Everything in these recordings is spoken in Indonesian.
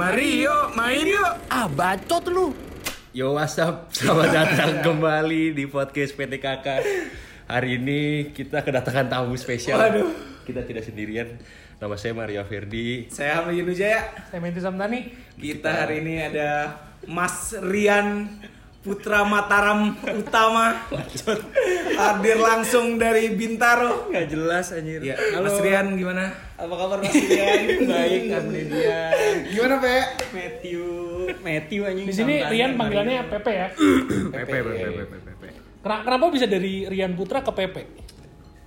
Mario, main yuk. Ah, bacot lu. Yo WhatsApp, selamat datang kembali di podcast PT KK. Hari ini kita kedatangan tamu spesial. Waduh. Kita tidak sendirian. Nama saya Mario Verdi. Saya Hamid Yunujaya. Saya Menti Samtani. Kita hari ini ada Mas Rian Putra Mataram Utama hadir langsung dari Bintaro. Gak jelas anjir. Ya, Mas Rian gimana? Apa kabar Mas Rian? Baik, alhamdulillah. Gimana, Pe? Matthew, Matthew anjing. Di sini Rian panggilannya Pepe ya. Pepe, Pepe, Pepe, Pepe, Pepe. Kena- Kenapa bisa dari Rian Putra ke Pepe?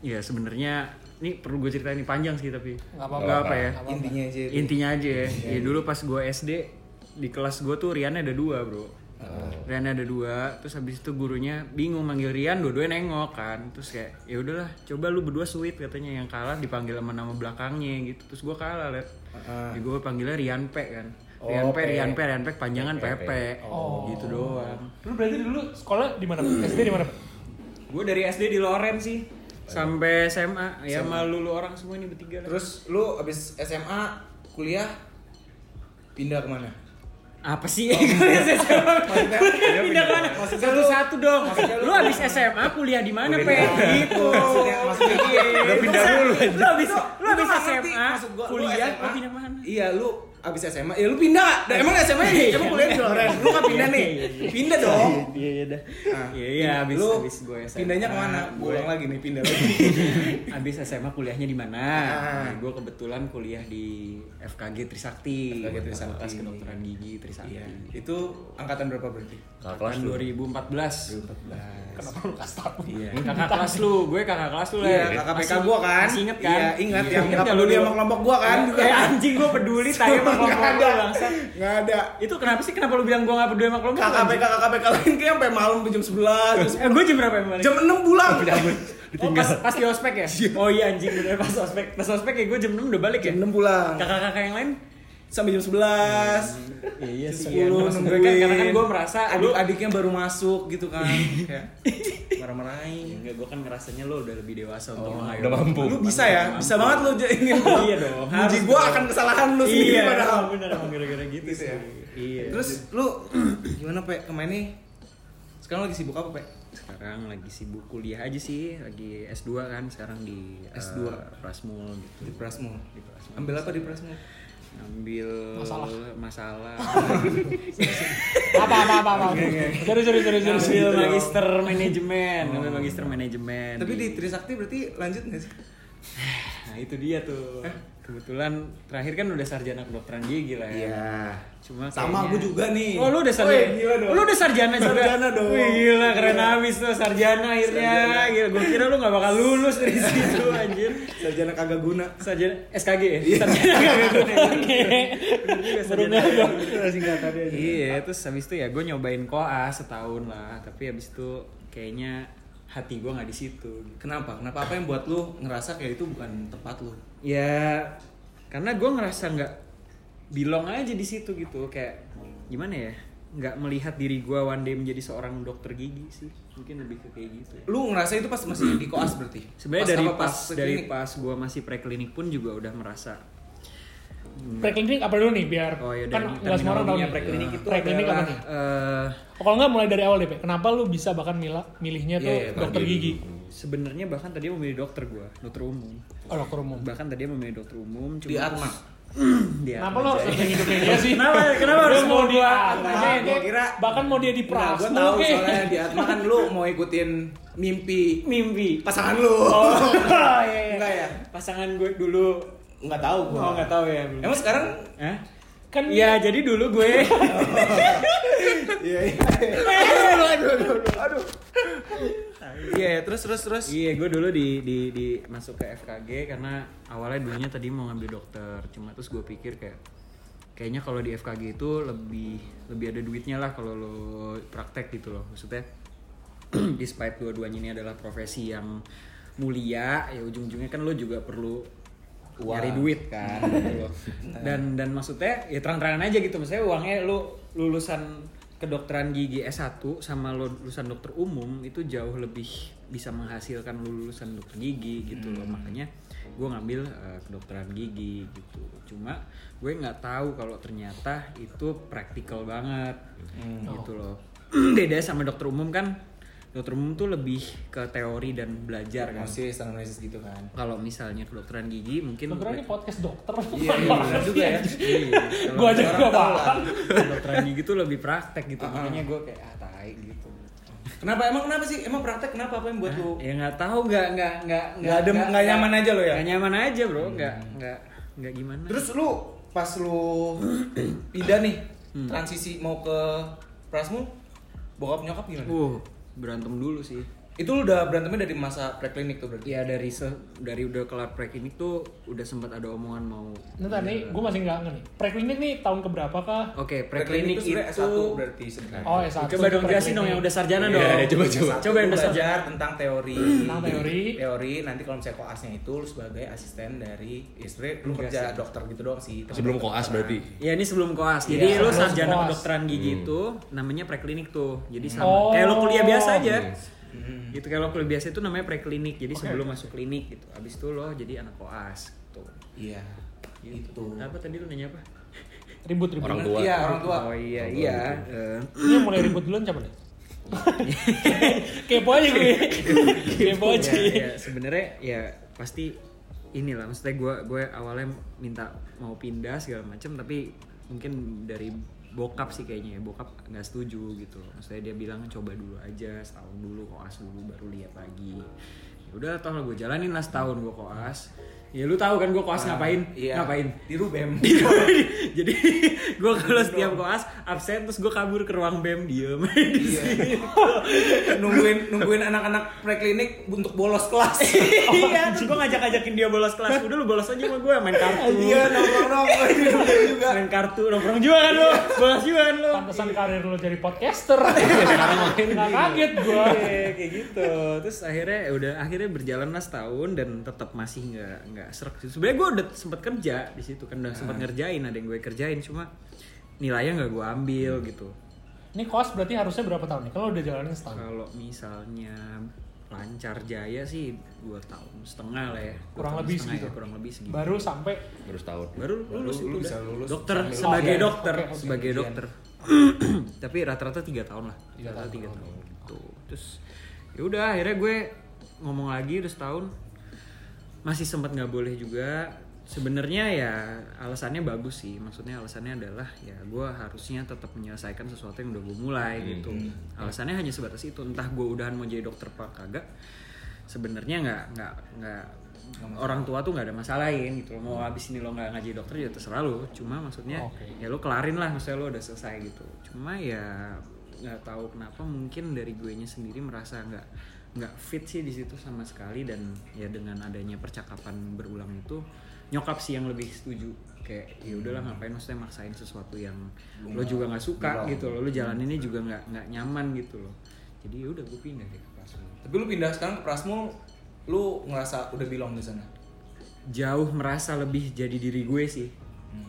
Ya sebenarnya ini perlu gue ceritain ini panjang sih tapi Nggak apa-apa. Apa ya. Nggak apa-apa. Intinya aja. Intinya aja ya. Ya dulu pas gue SD di kelas gue tuh Riannya ada dua bro. Riannya ada dua, terus habis itu gurunya bingung manggil Rian, dua-duanya nengok kan, terus kayak ya udahlah, coba lu berdua sweet katanya. Yang kalah dipanggil sama nama belakangnya gitu, terus gue kalah liat, ya gue panggilnya Rian P kan, Rian P, Rian P, Rian P, panjangan Pepe, gitu doang. Lu berarti dulu sekolah di mana? SD di mana? Pe? Gue dari SD di Loren sih, sampai SMA, ya malu lu orang semua ini bertiga lah. Terus lu abis SMA kuliah pindah ke mana? Apa sih? Kuliah SMA pindah satu-satu dong. lu abis SMA kuliah di mana pe? gitu. Maksudnya- maksudnya iya udah pindah dulu, lu abis lu abis nggak ngerti SMA kuliah SMA. lu pindah mana? Iya, lu abis SMA, ya lu pindah. Gak? Nah, emang SMA nih, emang kuliah di Loren, lu kan pindah nih, pindah dong. iya iya dah. Nah, iya iya abis lu abis gue SMA Pindahnya ke mana? gue Ulang lagi nih, pindah lagi. abis SMA kuliahnya di mana? Ah. gue kebetulan kuliah di FKG Trisakti. FKG Trisakti. Fakultas kedokteran gigi Trisakti Iya, itu angkatan berapa berarti? Kakak kelas tahun lu. 2014 Kenapa lu kasih tahu? Iya. Kakak kelas lu, gue kakak kelas lu lah. Iya, kakak PK gua kan. Masih inget kan? Iya, ingat Iya, yang peduli lu? sama kelompok gua kan juga. Eh anjing gue peduli tanya sama kelompok ada. bangsa. Nggak ada. Itu kenapa sih kenapa lu bilang gue gak peduli sama kelompok? lu, KKP anjing? KKP lain kayak sampai malam jam 11, jam Eh gue jam berapa emang? 10. Jam 6 pulang. Oh pas, pas di ospek ya? Oh iya anjing bener pas ospek. Pas ospek ya gue jam 6 udah balik ya? Jam 6 pulang. Kakak-kakak yang lain? Sampai jam 11. Iya Jam sih. 10 Iya, gue nungguin. kan karena kan gue merasa adik-adiknya baru masuk gitu kan. Kayak marah-marahin. Enggak, gue kan ngerasanya lo udah lebih dewasa untuk Oh, mengayomi. udah mampu. Lu bisa ya? Bisa banget lu j- ingin Iya dong, Muji dong. akan kesalahan lu sendiri Iya, padahal. bener gara-gara gitu, Gitu sih. ya? Iya. Terus lu gimana, Pe? Kemarin nih sekarang lagi sibuk apa, Pe? sekarang lagi sibuk kuliah aja sih lagi S2 kan sekarang di S2. eh, Prasmul gitu Di Prasmo. Di Prasmul. Ambil apa di Prasmo? Ngambil Masalah. masalah Apa apa apa apa. Jadi jadi jadi jadi. ngambil magister manajemen ngambil magister manajemen Tapi di Trisakti berarti lanjut nggak sih? nah itu dia tuh kebetulan terakhir kan udah sarjana kedokteran gigi lah ya Iya. cuma Sama kayaknya- gue juga nih. Oh lu udah sarjana? Wih, gila dong. Lu udah sarjana juga? Sarjana dong. Wih gila keren Iya. abis tuh sarjana akhirnya Sarjana. Gila gue kira lu gak bakal lulus dari situ anjir Sarjana kagak guna. Sarjana SKG ya? Sarjana kagak guna. Juga, sarjana kagak guna. Singkatannya aja. Iya terus habis itu ya gue nyobain koas setahun lah Tapi habis itu kayaknya hati gue gak di situ. Kenapa? Kenapa apa yang buat lu ngerasa kayak itu bukan tempat lu? Ya karena gue ngerasa nggak belong aja di situ gitu kayak gimana ya nggak melihat diri gue one day menjadi seorang dokter gigi sih mungkin lebih ke kayak gitu ya. Lu ngerasa itu pas masih di koas berarti? sebenarnya Pas dari apa? pas, dari klinik? pas gue masih preklinik pun juga udah merasa Preklinik apa dulu nih biar oh ya kan nggak semua orang tahu nih. preklinik itu Preklinik apa adalah nih? eh, Oh, Kalau nggak mulai dari awal deh, Pe. Kenapa lu bisa bahkan mila, milihnya tuh Iya, iya, dokter gigi? Sebenarnya bahkan tadi mau memilih dokter gue dokter umum Oh, dokter umum. bahkan tadi mau memilih dokter umum cuma Di Atma. di Kenapa lo harus nonton hidupnya dia sih? Kenapa? Kenapa Dia harus mau mau di gua kira bahkan mau dia di Nah, Prasmo gue tahu soalnya di Atma kan lu mau ikutin mimpi mimpi pasangan lu. oh iya, iya. Enggak ya? pasangan gue dulu Enggak tahu gua. oh nggak tahu ya belum Emang sekarang? Kan Iya, jadi dulu gue Iya iya. Aduh aduh aduh aduh. Iya ya, terus terus terus. Iya, gue dulu di, di, di masuk ke FKG karena awalnya dulunya tadi mau ngambil dokter, cuma terus gue pikir kayak kayaknya kalau di FKG itu lebih lebih ada duitnya lah kalau lo praktek gitu loh. Maksudnya despite dua-duanya ini adalah profesi yang mulia, ya ujung-ujungnya kan lo juga perlu nyari duit kan gitu. Dan dan maksudnya ya terang-terangan aja gitu. Maksudnya uangnya lo lulusan kedokteran gigi S1 sama lo lulusan dokter umum itu jauh lebih bisa menghasilkan lulusan dokter gigi gitu loh. Makanya gue ngambil eh, kedokteran gigi gitu. cuma gue nggak tahu kalau ternyata itu praktikal banget gitu loh beda sama dokter umum kan dokter umum tuh lebih ke teori dan belajar kan Analisis, analisis gitu kan. kalau misalnya kedokteran gigi mungkin Dokter ini podcast dokter. Iya, iya, juga ya. Iya, kalau Gua aja orang gak paham. Kedokteran gigi tuh lebih praktek gitu. Makanya gue kayak ah tai gitu. Kenapa emang kenapa sih? Emang praktek kenapa apa yang buat lu? Ya nggak tahu nggak nggak nggak Nggak adem- nggak nyaman aja lo ya? Nggak nyaman aja bro, nggak nggak nggak gimana. Terus lu pas lu pindah nih transisi mau ke Prasmul bokap nyokap gimana? uh berantem dulu sih. Itu lu udah berantemnya dari masa preklinik tuh berarti? Ya dari se dari udah kelar preklinik tuh udah sempat ada omongan mau. Ntar nih, gue masih nggak ngerti. Preklinik nih tahun keberapa kah? Oke preklinik itu. sebenarnya S1 berarti sebenarnya. Oh, S1. Coba dong jelasin dong yang udah sarjana dong. Iya, coba, coba. Coba yang udah sarjana. belajar tentang teori. Tentang teori. Teori nanti kalau misalnya koasnya itu lu sebagai asisten dari ya sebenarnya lu kerja dokter gitu doang sih. Tapi Sebelum koas berarti. Ya ini sebelum koas. Jadi Iya, lu sarjana kedokteran gigi itu namanya preklinik tuh. Jadi sama Oh. kayak lo kuliah biasa aja. Hmm. Gitu lo kuliah biasa itu namanya preklinik. Jadi sebelum masuk klinik gitu. Abis itu lo jadi anak koas gitu. Iya. Itu. Apa tadi lu nanya apa? Ribut-ribut. Orang tua. Iya, orang tua. Oh iya iya. Eh, Ini yang mulai ribut duluan siapa nih? Kepo aja gue. Kepo aja. ya, ya, sebenarnya ya pasti inilah maksudnya gue gue awalnya minta mau pindah segala macam tapi mungkin dari bokap sih kayaknya ya bokap nggak setuju gitu loh. Maksudnya dia bilang coba dulu aja setahun dulu koas dulu baru lihat lagi. Ya udah lah gue jalanin lah setahun gue koas ya lu tahu kan gue koas ngapain Iya. ngapain Di Rubem. jadi gue kalau setiap koas absen terus gue kabur ke ruang bem diem di situ. nungguin nungguin anak-anak preklinik untuk bolos kelas. iya, terus gue ngajak-ngajakin dia bolos kelas. Udah lu bolos aja sama gue main kartu. Iya, nongkrong-nongkrong Rubem juga. Main kartu, nongkrong juga kan lu. Bolos juga kan lu. Pantesan karir lo jadi podcaster. Sekarang main Nggak kaget gue. Iya, kayak gitu. Terus akhirnya ya udah akhirnya berjalan lah setahun dan tetap masih nggak nggak serak. sih. Sebenarnya gue udah sempet kerja di situ kan udah sempet ngerjain ada yang gue kerjain cuma nilainya nggak gue ambil gitu. Ini kos berarti harusnya berapa tahun nih? Kalau udah jalanin setahun. Kalau misalnya lancar jaya sih dua tahun setengah lah ya Dua Kurang lebih setengah segitu. ya, kurang lebih segitu Baru sampai Baru setahun. baru lulus lu itu bisa lulus dokter sambil- sebagai Oh, dokter Oke, oke. sebagai dokter tapi rata-rata tiga tahun lah Tiga Rata-rata tahun. tiga tahun gitu terus ya udah akhirnya gue ngomong lagi udah setahun masih sempat nggak boleh juga. Sebenarnya ya alasannya bagus sih. Maksudnya alasannya adalah ya gue harusnya tetap menyelesaikan sesuatu yang udah gue mulai gitu. Alasannya hanya sebatas itu. Entah gue udahan mau jadi dokter apa kagak sebenarnya nggak nggak nggak orang tua tuh nggak ada masalahin gitu mau habis ini lo nggak ngaji dokter ya terserah lo. Cuma maksudnya Oke. ya lo kelarin lah maksudnya lo udah selesai gitu. Cuma ya nggak tahu kenapa mungkin dari gue nya sendiri merasa nggak nggak fit sih di situ sama sekali dan ya dengan adanya percakapan berulang itu nyokap sih yang lebih setuju. Kayak ya udahlah ngapain maksudnya maksain sesuatu yang lo juga nggak suka gitu loh lo jalaninnya juga nggak nggak nyaman gitu loh. Jadi ya udah gue pindah deh ke Prasmul. Tapi lu pindah sekarang ke Prasmul, lu ngerasa udah belong di sana. jauh merasa lebih jadi diri gue sih.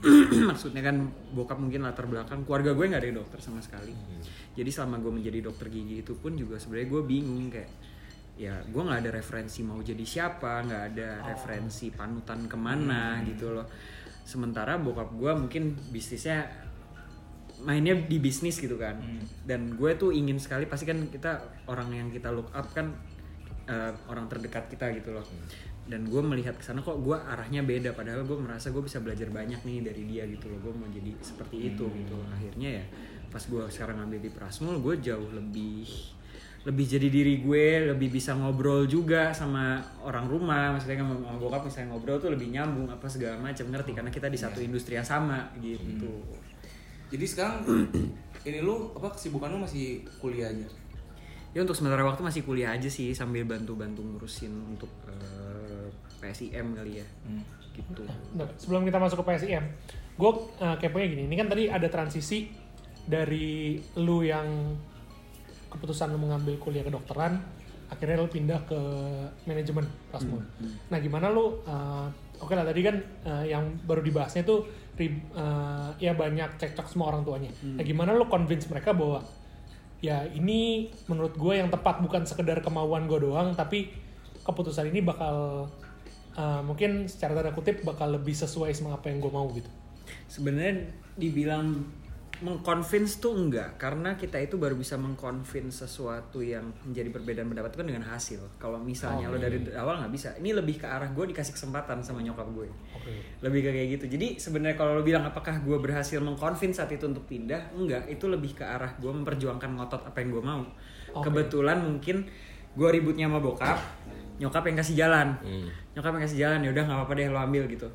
Maksudnya kan bokap mungkin latar belakang keluarga gue nggak ada yang dokter sama sekali. Jadi selama gue menjadi dokter gigi itu pun juga sebenarnya gue bingung kayak ya gue nggak ada referensi mau jadi siapa nggak ada referensi panutan ke mana gitu loh. Sementara bokap gue mungkin bisnisnya mainnya di bisnis gitu kan. Dan gue tuh ingin sekali pasti kan kita orang yang kita look up kan eh, orang terdekat kita gitu loh. Dan gue melihat ke sana kok gue arahnya beda padahal gue merasa gue bisa belajar banyak nih dari dia gitu loh. Gue mau jadi seperti itu gitu. Akhirnya ya pas gue sekarang ngambil di Prasmul gue jauh lebih lebih jadi diri gue lebih bisa ngobrol juga sama orang rumah. Maksudnya kan sama bokap misalnya ngobrol tuh lebih nyambung apa segala macam ngerti? Karena kita di satu industri yang sama gitu. Jadi sekarang ini lu apa kesibukan lu masih kuliah aja? ya untuk sementara waktu masih kuliah aja sih sambil bantu-bantu ngurusin untuk eh, PSIM kali ya. Gitu. Nah, sebelum kita masuk ke PSIM, gue uh, keponya gini, ini kan tadi ada transisi dari lu yang keputusan lu mengambil kuliah kedokteran, akhirnya lu pindah ke manajemen Prasmul. Nah, gimana lu, uh, oke lah tadi kan uh, yang baru dibahasnya tuh uh, ya banyak cekcok sama orang tuanya. Nah, gimana lu convince mereka bahwa ya ini menurut gue yang tepat bukan sekedar kemauan gue doang, tapi keputusan ini bakal uh, mungkin secara tanda kutip bakal lebih sesuai sama apa yang gue mau gitu. sebenarnya dibilang mengconvince tuh enggak. Karena kita itu baru bisa mengconvince sesuatu yang menjadi perbedaan pendapat itu kan dengan hasil. Kalau misalnya lo dari awal nggak bisa. Ini lebih ke arah gue dikasih kesempatan sama nyokap gue. Oke. lebih ke kayak gitu. Jadi sebenarnya kalau lo bilang apakah gue berhasil mengconvince saat itu untuk pindah? Enggak. Itu lebih ke arah gue memperjuangkan ngotot apa yang gue mau. Oke. kebetulan mungkin gue ributnya sama bokap nyokap yang kasih jalan. Hmm. nyokap yang kasih jalan ya udah nggak apa-apa deh lo ambil gitu.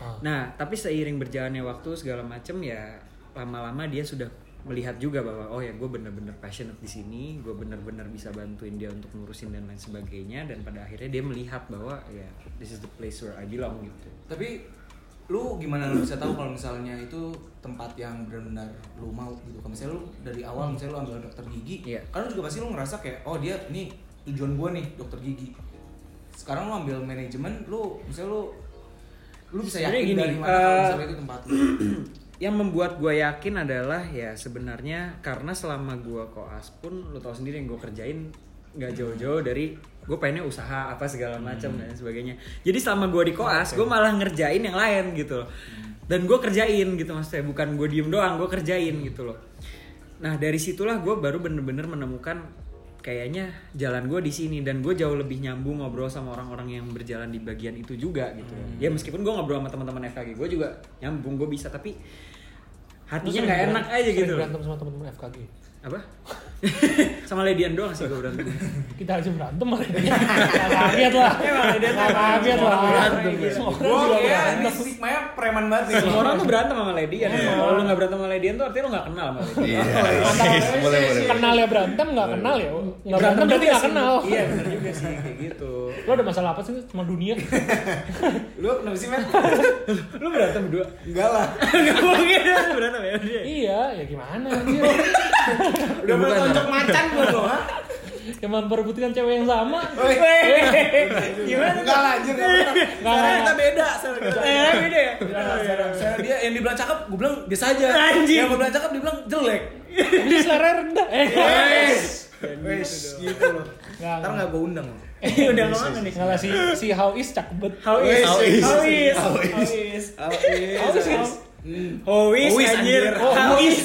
Ah. Nah, tapi seiring berjalannya waktu segala macem ya lama-lama dia sudah melihat juga bahwa oh ya gue bener-bener passionate di sini, gue bener-bener bisa bantuin dia untuk ngurusin dan lain sebagainya dan pada akhirnya dia melihat bahwa ya this is the place where I belong gitu. Tapi lu gimana lu bisa tahu kalau misalnya itu tempat yang benar-benar lu mau gitu. Kalau misalnya lu dari awal misalnya lu ambil dokter gigi, Iya. kan lu juga pasti lu ngerasa kayak oh dia ini tujuan gua nih dokter gigi. Sekarang lu ambil manajemen, lu misalnya lu lu bisa yakin gini, dari mana kalau eh, misalnya itu tempat lu. yang membuat gue yakin adalah ya sebenarnya karena selama gue koas pun lo tau sendiri yang gue kerjain nggak jauh-jauh dari gue pengennya usaha apa segala macam dan sebagainya. Jadi selama gue di koas gue malah ngerjain yang lain gitu loh. Dan gue kerjain gitu maksudnya bukan gue diem doang gue kerjain gitu loh. Nah dari situlah gue baru bener-bener menemukan kayaknya jalan gue di sini dan gue jauh lebih nyambung ngobrol sama orang-orang yang berjalan di bagian itu juga gitu ya meskipun gue ngobrol sama teman-teman FKG gue juga nyambung gue bisa tapi hatinya nggak enak aja gitu. Berantem sama teman-teman FKG. Apa sama Ledian doang sih gue berantem Kita aja berantem malah. Nggak kaget lah. Nggak kaget lah. Semua orang Gua juga ya ini berantem. stigmanya preman banget nih. semua orang tuh berantem sama Ledian kalau lu nggak berantem sama Ledian tuh artinya lu nggak kenal sama Ledian Iya. Kenal ya berantem, nggak kenal ya nggak berantem berarti nggak sih. kenal. iya benar juga sih kayak gitu Lo ada masalah apa sih sama dunia? Lu kenapa sih, men? lu berantem berdua Enggak lah. nggak mungkin lu berantem ya iya, ya gimana anjir? Udah pernah tonjok macan belum lo, ha? Yang memperebutkan cewek yang sama. gimana Enggak lah, anjir. Enggak pernah. Nggak, Sekarang nggak. kita beda. Sekarang kita eh beda ya Saya dia yang dibilang cakep, gue bilang biasa aja. Yang gue bilang cakep, dia bilang jelek. Ini selera rendah. Eh, Wes, gitu loh. Nggak, Ntar nggak. gue undang. udah ngomong nih Nggak lah si si how is cakep banget. how is How is? how is How is How is? How is How is, anjir anjir. how is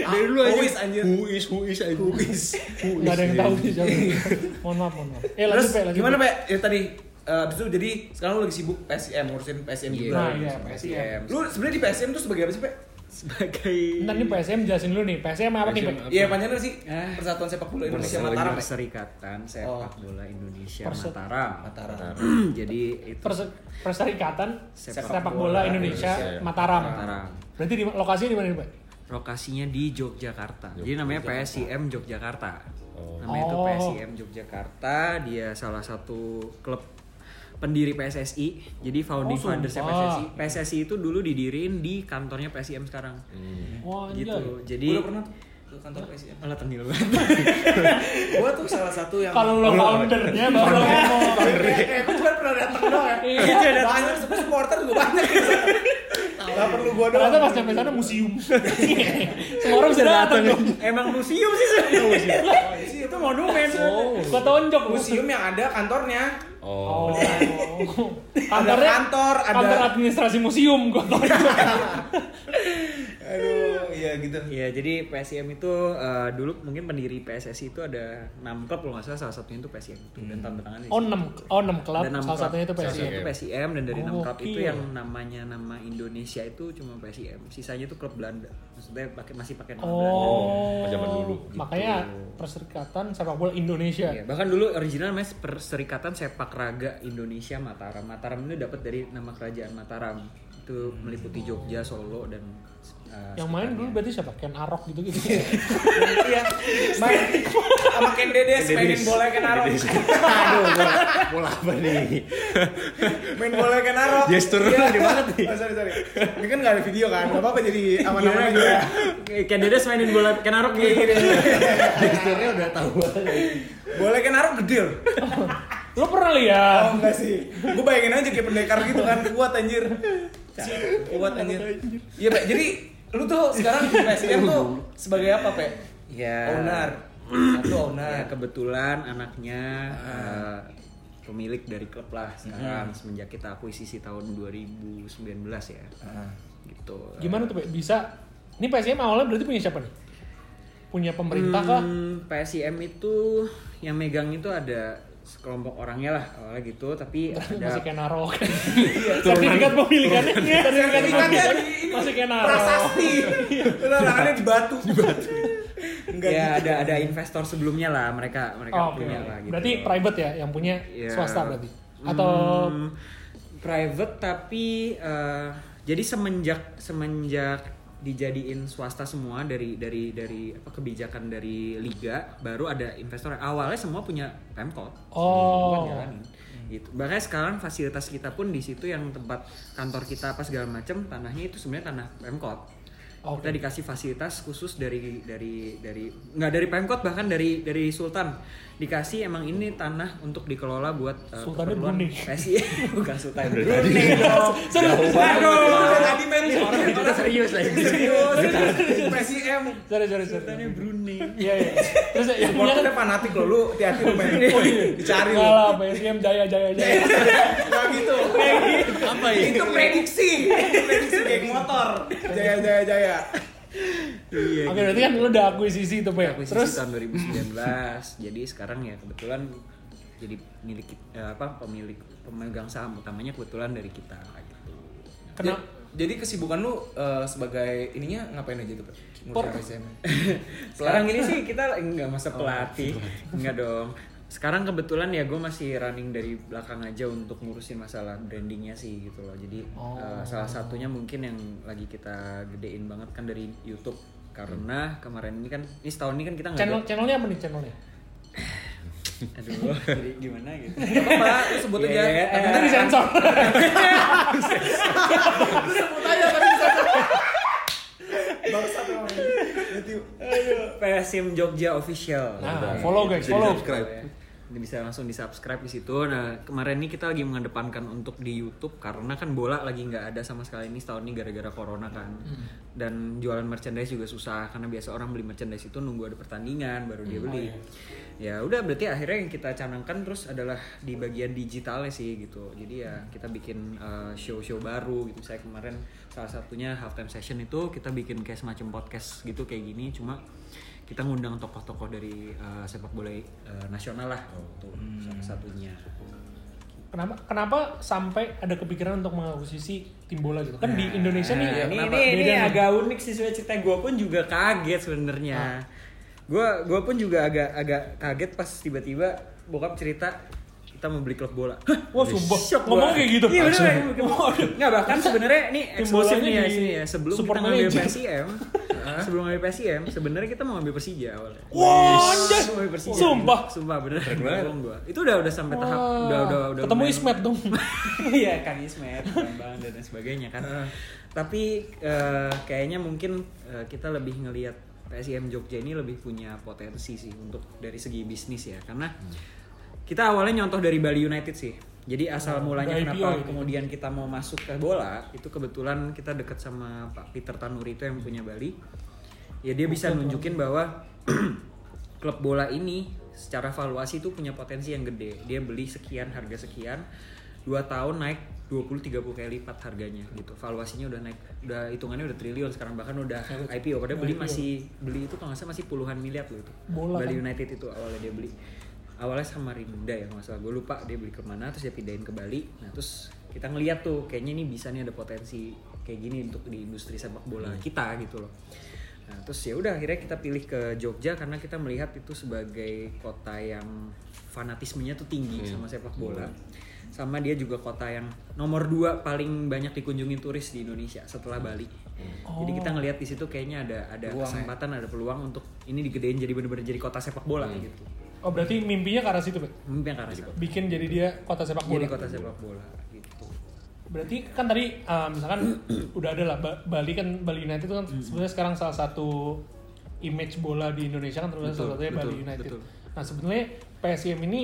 Dari dulu aja. Who is, anjir? Who is who is anjir. Who is. Nggak ada yang tahu sih siapa. Mohon maaf, mohon maaf. Eh Terus lanjut Pe, lanjut. gimana, Pe. Pak? Ya tadi eh, abis itu jadi sekarang lu lagi sibuk PSM ngurusin PSM juga. Nah, iya, PSM. Lu sebenarnya di PSM tuh sebagai apa sih, Pak? Sebagai Ntar nih PSM jelasin dulu nih. PSM apa nih? Iya, panjangnya sih Ah. Persatuan Sepak Bola Indonesia Mataram. ya? Perserikatan Sepak Bola Indonesia Perse- Mataram. Mataram. Jadi itu Perse- Perserikatan Sepak Sepak, Bola Bola Indonesia, Indonesia. Mataram. Mataram. Berarti di lokasinya di mana nih, Pak? Lokasinya di Yogyakarta. Jadi namanya PSIM Yogyakarta. Oh. Namanya itu Oh. PSIM Yogyakarta. Dia salah satu klub pendiri PSSI. Jadi founding Oh, sumpah. PSSI. PSSI itu dulu didiriin di kantornya PSIM sekarang. Wah, anjay. Gitu. Jadi Gue udah pernah tuh ke kantor PSM. Alah tengil banget. Gue tuh salah satu yang Kalau lo foundernya baru ngomong. Eh, gue cuma pernah datang doang ya. Iya. Banyak supporter juga banyak sana. Gak perlu gue doang. Ternyata pas sampai sana museum. Semua orang bisa datang. Emang museum sih sebenarnya. itu monumen. Oh, gua tonjok Museum yang ada kantornya. Oh. Oh. Ada Kantornya kantor, ada kantor administrasi museum gua tonjok. Aduh, iya gitu. Iya, jadi PSIM itu eh, dulu mungkin pendiri PSSI itu ada 6 klub kalau nggak salah salah satunya itu PSIM itu dan tanda tangannya Oh. 6 oh 6 klub, Ada enam salah klub. satunya itu Salah PSM. satunya itu PSIM dan dari enam Oh, klub itu yang namanya nama Indonesia itu cuma PSIM. Sisanya itu klub Belanda. Maksudnya pakai masih pakai nama Belanda. Oh, zaman dulu. Makanya Perserikatan Sepak Bola Indonesia. Iya, bahkan dulu original namanya Perserikatan Sepak Raga Indonesia Mataram. Mataram ini dapat dari nama kerajaan Mataram. Itu meliputi Jogja, Solo dan eh, Yang main dulu berarti siapa? Ken Arok gitu gitu. Iya. Main sama Ken Dedes mainin bola Ken Arok. Aduh, bola, bola apa nih? Main bola Ken Arok. Gesturnya Iya. di mana nih? Oh, sorry, sorry. Ini kan gak ada video kan. Gak apa-apa jadi aman-aman aja ya. Kayak Dedes mainin bola Kenarok gitu. Gesturnya udah tahu banget. Bola Ken Arok gede loh. Lo pernah lihat? Oh enggak sih. Gue bayangin aja kayak pendekar gitu kan. Kuat anjir. Kuat anjir. Iya, Pak. Jadi lu tuh sekarang di PSM tuh sebagai apa, Pak? Ya. Owner. Satu Ya, owner. kebetulan anaknya eh, pemilik dari klub lah sekarang semenjak kita akuisisi tahun 2019 ya. Ah. Gitu. Gimana tuh Pak? Bisa ini PSM awalnya berarti punya siapa nih? Punya pemerintah kah? Hmm, PSIM itu yang megang itu ada sekelompok orangnya lah awalnya gitu tapi Masih ada kayak naro kan? Sertifikat pemilikannya Sertifikat Sertifikatnya pemilikannya ini. Masih kayak naro Prasasti. Tangannya di batu. Di batu. Enggak ya gitu. ada ada investor sebelumnya lah mereka mereka Oh, punya lah gitu. berarti private ya yang punya Ya. swasta berarti? Atau Hmm, private tapi eh, jadi semenjak semenjak dijadiin swasta semua dari dari dari apa kebijakan dari liga baru ada investor awalnya semua punya pemkot Oh. Jalanin. gitu bahkan sekarang fasilitas kita pun di situ yang tempat kantor kita apa segala macam tanahnya itu sebenarnya tanah pemkot Oke. kita dikasih fasilitas khusus dari dari dari nggak dari pemkot bahkan dari dari sultan dikasih emang ini tanah untuk dikelola buat uh, Sultannya keperluan Brunei. PSI bukan sultan Brunei Serius, Aduh, tadi main orang kita serius lagi serius. PSIM. sorry, sorry, sorry. sultannya Brunei Iya, iya. Terus kan Supporternya fanatik loh, lu hati-hati lu main. Oh iya. Dicari lu. lah, PSM jaya, jaya, jaya. Nah gitu. Apa ya? Itu prediksi. Prediksi geng motor. Jaya jaya jaya. Iya Oke, berarti kan lu udah akuisisi itu, Pak. akuisisi Terus? tahun 2019 jadi sekarang ya kebetulan jadi milik eh, apa pemilik pemegang saham utamanya kebetulan dari kita gitu. Kena Jadi kesibukan lu eh, sebagai ininya ngapain aja tuh, Pak? Sekarang ini sih kita enggak masa pelatih. enggak dong. Sekarang kebetulan ya gue masih running dari belakang aja untuk ngurusin masalah brandingnya sih gitu loh. Jadi eh, salah satunya mungkin yang lagi kita gedein banget kan dari YouTube karena kemarin ini kan ini setahun ini kan kita nggak channel ada- channelnya apa nih channelnya? aduh jadi gimana gitu lu sebut aja. Iya, Tapi Nanti disensor. lu sebut aja tapi disensor. Bangsat emang. PSIM Jogja official. Nah, follow guys, follow. Ini bisa langsung di subscribe di situ. Nah kemarin ini kita lagi mengedepankan untuk di YouTube karena kan bola lagi nggak ada sama sekali ini setahun ini gara-gara corona kan. Dan jualan merchandise juga susah karena biasa orang beli merchandise itu nunggu ada pertandingan baru dia beli. Ya udah berarti akhirnya yang kita canangkan terus adalah di bagian digitalnya sih gitu. Jadi ya kita bikin uh, show-show baru gitu. Saya kemarin salah satunya halftime session itu kita bikin kayak semacam podcast gitu kayak gini cuma kita ngundang tokoh-tokoh dari uh, sepak bola uh, nasional lah. Tuh salah satunya. Kenapa kenapa sampai ada kepikiran untuk mengakuisisi tim bola gitu? Kan di Indonesia nih Nah, ini kenapa? ini, ini nih. agak unik sih sebenarnya cerita. Gue pun juga kaget sebenarnya. Gue gue pun juga agak agak kaget pas tiba-tiba bokap cerita kita mau beli klub bola Hah? Wah, sumpah. Ngomong kayak gitu. Iya bener. Waduh. Nggak bahkan sebenarnya ini eksklusif nih ya di sini ya. Sebelum kita ngambil. PSIM, sebelum ngambil PSIM, sebenarnya kita mau ngambil Persija awalnya. Wah, anjay. Persija. Sumpah. Sumpah bener. Bohong gua. Itu udah udah sampai tahap udah udah udah. Ketemu Ismet dong. Iya Kang Ismet, Bambang dan sebagainya kan. Tapi eh, kayaknya mungkin eh, kita lebih ngelihat PSIM Jogja ini lebih punya potensi sih untuk dari segi bisnis ya karena kita awalnya nyontoh dari Bali United sih. Jadi asal mulanya udah IPO kenapa gitu. kemudian kita mau masuk ke bola itu kebetulan kita dekat sama Pak Peter Tanuri itu yang punya Bali. Ya dia bisa nunjukin bahwa klub bola ini secara valuasi itu punya potensi yang gede. Dia beli sekian harga sekian, dua tahun naik 20-30 kali lipat harganya gitu. Valuasinya udah naik, udah hitungannya udah triliun sekarang bahkan udah IPO. Padahal beli IPO. masih beli itu kalau nggak salah masih puluhan miliar loh itu. Bola Bali kan. United itu awalnya dia beli. Awalnya sama Rinda ya nggak salah. Gue lupa dia beli ke mana terus dia pindahin ke Bali. Nah terus kita ngeliat tuh kayaknya ini bisa nih ada potensi kayak gini untuk di industri sepak bola kita gitu loh. Nah, terus ya udah akhirnya kita pilih ke Jogja karena kita melihat itu sebagai kota yang fanatismenya tuh tinggi sama sepak bola. Sama dia juga kota yang nomor dua paling banyak dikunjungi turis di Indonesia setelah Bali. Jadi kita ngelihat di situ kayaknya ada ada Peluang ya. kesempatan, ada peluang untuk ini digedein jadi bener-bener jadi kota sepak bola gitu. Oh, berarti mimpinya ke arah situ, Pak? Mimpi yang ke arah situ. Bikin jadi dia kota sepak bola. Jadi kota sepak bola gitu. Berarti kan tadi uh, misalkan udah ada lah Ba- Bali kan Bali United itu kan Hmm. sebenarnya sekarang salah satu image bola di Indonesia kan terutama salah satunya betul, Bali United. betul. Nah sebenarnya PSM ini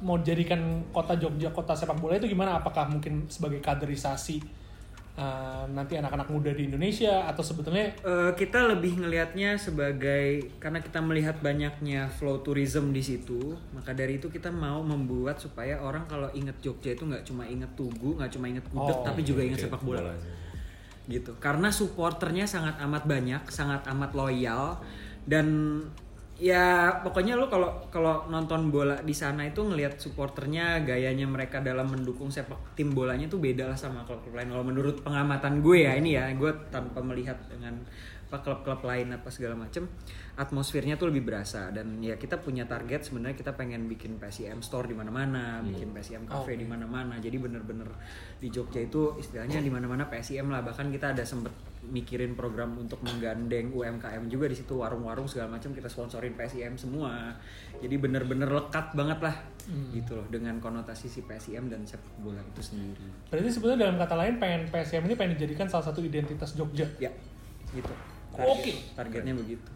mau jadikan kota Jogja kota sepak bola itu gimana? Apakah mungkin sebagai kaderisasi uh, nanti anak-anak muda di Indonesia atau sebetulnya Eh, kita lebih ngelihatnya sebagai karena kita melihat banyaknya flow tourism di situ, maka dari itu kita mau membuat supaya orang kalau inget Jogja itu nggak cuma inget Tugu, nggak cuma inget gudeg, Oh, tapi juga inget Oke, sepak bola. Gitu. Karena supporternya sangat amat banyak, sangat amat loyal dan ya pokoknya lu kalau kalau nonton bola di sana itu ngelihat supporternya gayanya mereka dalam mendukung sepak tim bolanya tuh beda lah sama klub-klub lain. Kalau menurut pengamatan gue ya ini ya gue tanpa melihat dengan apa klub-klub lain apa segala macem atmosfernya tuh lebih berasa. Dan ya kita punya target sebenarnya kita pengen bikin PSIM store di mana-mana bikin PSIM cafe di mana-mana. Jadi bener-bener di Jogja itu istilahnya di mana-mana PSIM lah. Bahkan kita ada sempet mikirin program untuk menggandeng UMKM juga di situ warung-warung segala macam kita sponsorin PSIM semua. Jadi bener-bener lekat banget lah gitu loh dengan konotasi si PSIM dan sepak bola itu sendiri. Berarti sebetulnya dalam kata lain pengen PSM ini pengen dijadikan salah satu identitas Jogja. ya gitu. Oke. targetnya begitu.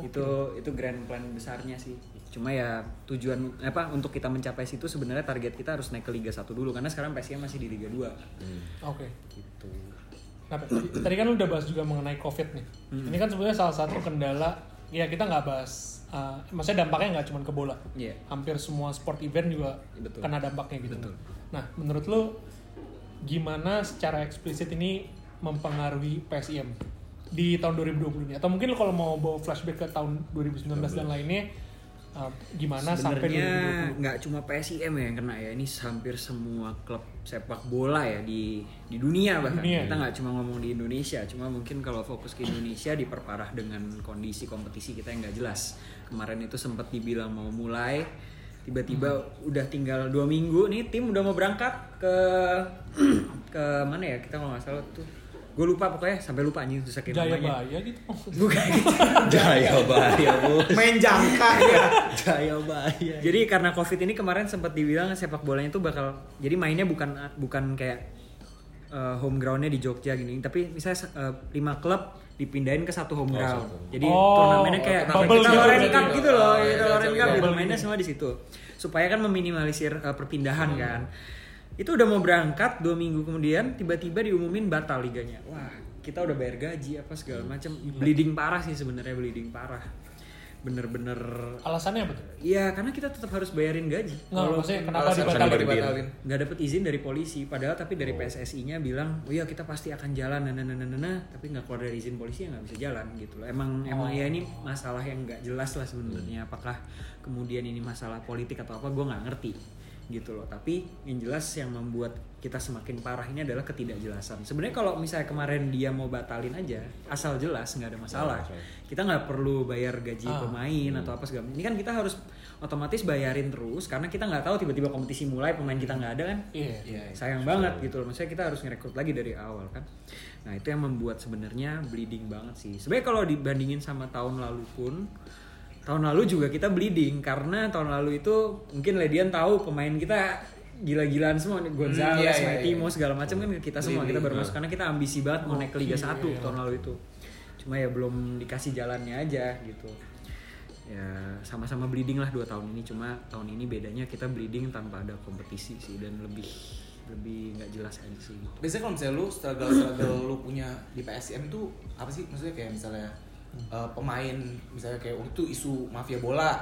Itu itu grand plan besarnya sih. Cuma ya tujuan apa untuk kita mencapai situ sebenarnya target kita harus naik ke Liga 1 dulu karena sekarang PSIM masih di Liga 2 Oke. gitu Nah, tadi kan lu udah bahas juga mengenai COVID nih. Ini kan sebenarnya salah satu kendala. Ya kita nggak bahas. uh, maksudnya dampaknya nggak cuma ke bola. Iya. Hampir semua sport event juga Betul. kena dampaknya gitu. Betul. Nah, menurut lu gimana secara eksplisit ini mempengaruhi PSIM di tahun 2020 ini? Atau mungkin lu kalau mau bawa flashback ke tahun 2019 dan lainnya, uh, gimana sampai sebenarnya 2020? nggak cuma PSIM ya yang kena ya ini hampir semua klub sepak bola ya di di dunia bahkan Dunia, kita ya. nggak cuma ngomong di Indonesia cuma mungkin kalau fokus ke Indonesia diperparah dengan kondisi kompetisi kita yang nggak jelas kemarin itu sempat dibilang mau mulai tiba-tiba Hmm. udah tinggal dua minggu nih tim udah mau berangkat ke ke mana ya kita kalau nggak salah tuh gue lupa pokoknya sampai lupa anjing susah kayak Jaya namanya Baya gitu. bukan gitu. Jaya bahaya bos. Main jangka ya. Jaya bahaya. Jadi karena covid ini kemarin sempat dibilang sepak bolanya itu bakal jadi mainnya bukan bukan kayak uh, home groundnya di Jogja gini, tapi misalnya uh, lima klub dipindahin ke satu home ground. Jadi Oh, turnamennya kayak bubble kita gitu Loren. Cup gitu loh, Oh, gitu iya, Loren iya, Cup iya. gitu mainnya semua di situ. Supaya kan meminimalisir uh, perpindahan kan. Itu udah mau berangkat dua minggu kemudian tiba-tiba diumumin batal liganya. Wah kita udah bayar gaji apa segala macam, bleeding parah sih sebenarnya bleeding parah. Bener-bener Alasannya apa tuh? Iya, karena kita tetap harus bayarin gaji. Nggak, maksudnya kenapa alasan dibatalin? dibatalin? nggak dapet izin dari polisi, padahal tapi dari PSSI-nya bilang, oh iya kita pasti akan jalan, nah, nah, nah, nah, nah, nah." tapi nggak keluar dari izin polisi ya nggak bisa jalan gitu loh. Emang emang ya ini masalah yang nggak jelas lah sebenarnya. Apakah kemudian ini masalah politik atau apa? Gue nggak ngerti gitu loh. Tapi yang jelas yang membuat kita semakin parah ini adalah ketidakjelasan. Sebenarnya kalau misalnya kemarin dia mau batalin aja, asal jelas nggak ada masalah. Kita nggak perlu bayar gaji Ah. pemain atau apa segala. Ini kan kita harus otomatis bayarin terus karena kita nggak tahu tiba-tiba kompetisi mulai pemain kita nggak ada kan Iya. Iya. sayang banget gitu loh maksudnya kita harus ngerekrut lagi dari awal kan nah itu yang membuat sebenarnya bleeding banget sih sebenarnya kalau dibandingin sama tahun lalu pun tahun lalu juga kita bleeding karena tahun lalu itu mungkin Ledian tahu pemain kita gila-gilaan semua nih Gonzales, Hmm, iya, iya, Maitimo iya. segala macam kan kita semua kita baru Bleeding. masuk karena kita ambisi banget mau naik ke Liga Oke, 1 iya. tahun lalu itu cuma ya belum dikasih jalannya aja gitu ya sama-sama bleeding lah dua tahun ini cuma tahun ini bedanya kita bleeding tanpa ada kompetisi sih dan lebih lebih nggak jelas aja sih gitu. Biasanya kalau misalnya lu struggle struggle lu punya di PSM tuh apa sih maksudnya kayak misalnya eh, pemain misalnya kayak waktu itu isu mafia bola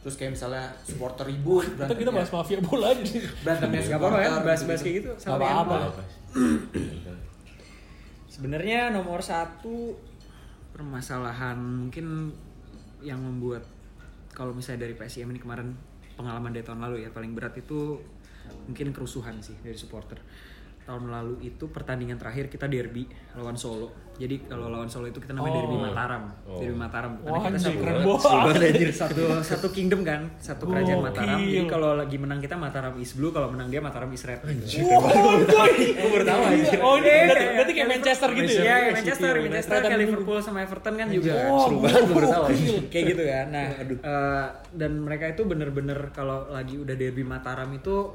terus kayak misalnya supporter ribut Kita kita bahas mafia bola aja nih. berantemnya Nggak apa-apa ya supporter, bahas-bahas gitu-gitu. kayak gitu Nggak sama apa-apa. Sebenarnya nomor satu permasalahan mungkin yang membuat kalau misalnya dari PSIM ini kemarin pengalaman dari tahun lalu ya paling berat itu mungkin kerusuhan sih dari supporter. Tahun lalu itu pertandingan terakhir kita derby lawan Solo. Jadi kalau lawan Solo itu kita namanya Oh. derby Mataram. Derby Mataram karena Wah, kita anjir, satu anjir. satu satu kingdom kan, satu kerajaan Gokil. Mataram. Jadi kalau lagi menang kita Mataram is blue, kalau menang dia Mataram is red. Gitu. Wah, Gue baru tahu aja. Oh ini berarti, berarti kayak Manchester gitu ya? Iya, kayak Manchester, Manchester, kayak Liverpool sama Everton kan juga seru banget gue baru tahu. gokil. Kayak gitu kan. Nah, eh, dan mereka itu bener-bener kalau lagi udah derby Mataram itu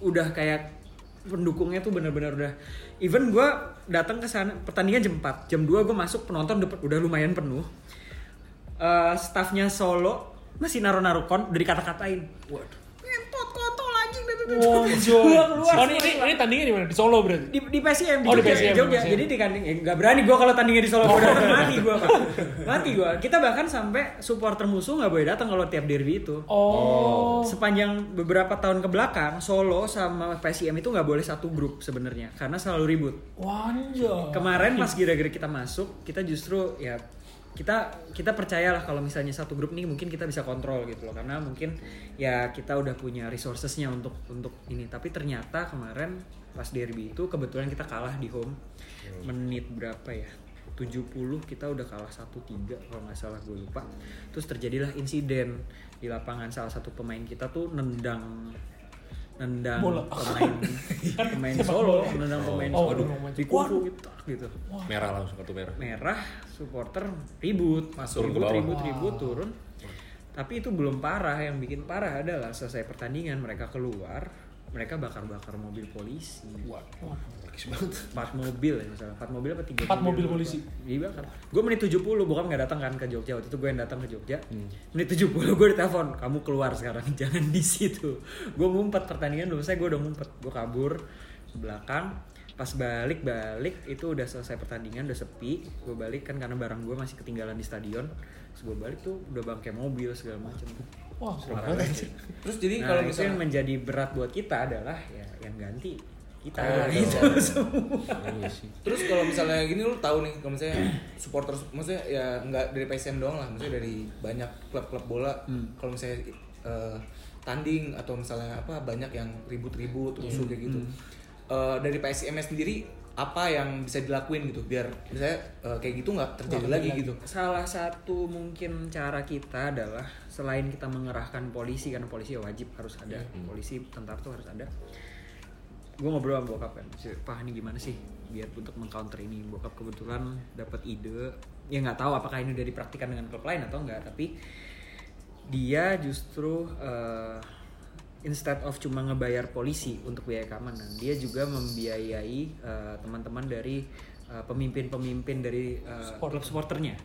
udah kayak pendukungnya tuh bener-bener udah even gue datang ke sana pertandingan jam 4 jam 2 gue masuk penonton udah, lumayan penuh. Eh, staffnya Solo masih naruh-naruh kon udah dikata-katain. Waduh Gua keluar Oh ini, ini, ini tandingnya di mana? Di Solo berarti? di di PSM di Oh, di Jogja, PSM, Jogja. PSM. jadi di kanding eh, nggak berani gue kalau tandingnya di Solo gua datang mati gue pak mati gue kita bahkan sampai supporter musuh nggak boleh datang kalau tiap derby itu Oh. sepanjang beberapa tahun ke belakang Solo sama PSM itu nggak boleh satu grup sebenarnya karena selalu ribut Wonjol. kemarin pas kira-kira kita masuk kita justru ya kita kita percayalah kalau misalnya satu grup nih mungkin kita bisa kontrol gitu loh. Karena mungkin ya kita udah punya resourcesnya untuk untuk ini. Tapi ternyata kemarin pas derby itu kebetulan kita kalah di home. Menit berapa ya? 70 kita udah kalah 1-3 kalau nggak salah gue lupa. Terus terjadilah insiden di lapangan salah satu pemain kita tuh nendang nendang Bola. pemain pemain sepak Solo nendang pemain Oh, Solo. aduh, di kuku gitu. Gitu Merah langsung kartu merah. merah supporter ribut Masuk ribut ke bawah. ribut ribut turun. Tapi itu belum parah yang bikin parah adalah selesai pertandingan mereka keluar mereka bakar-bakar mobil polisi Bagus banget. empat mobil ya misalnya. Empat mobil apa tiga Empat mobil? polisi. dibakar gue menit 70 bokap nggak datang kan ke Jogja. Waktu itu gue yang datang ke Jogja. Hmm. menit 70 gue ditelepon kamu keluar sekarang jangan di situ. Gue ngumpet pertandingan belum selesai gue udah ngumpet. Gue kabur ke belakang pas balik balik itu udah selesai pertandingan udah sepi. Gue balik kan karena barang gue masih ketinggalan di stadion. Terus gue balik tuh udah bangkai mobil segala macam Wah. Terus jadi Nah, kalau itu yang misalnya menjadi berat buat kita adalah ya yang ganti kita Oh, itu betul. semua Iya sih. Terus kalau misalnya gini lu tahu nih kalau misalnya supporter maksudnya ya nggak dari PSM doang lah, maksudnya dari banyak klub-klub bola. Kalau misalnya eh, tanding atau misalnya apa banyak yang ribut-ribut rusuh kayak gitu. Eh, dari PSM sendiri apa yang bisa dilakuin gitu biar misalnya eh, kayak gitu nggak terjadi lagi gitu. Salah satu mungkin cara kita adalah selain kita mengerahkan polisi karena polisi ya wajib harus ada polisi tentara tuh harus ada. Gue ngobrol sama bokap kan, "Si, Pak ini gimana sih biar untuk mengcounter ini? Bokap kebetulan dapat ide, ya nggak tahu apakah ini udah dipraktikkan dengan klub lain atau enggak, tapi dia justru eh, instead of cuma ngebayar polisi untuk biaya keamanan, dia juga membiayai eh, teman-teman dari eh, pemimpin-pemimpin dari eh, klub supporternya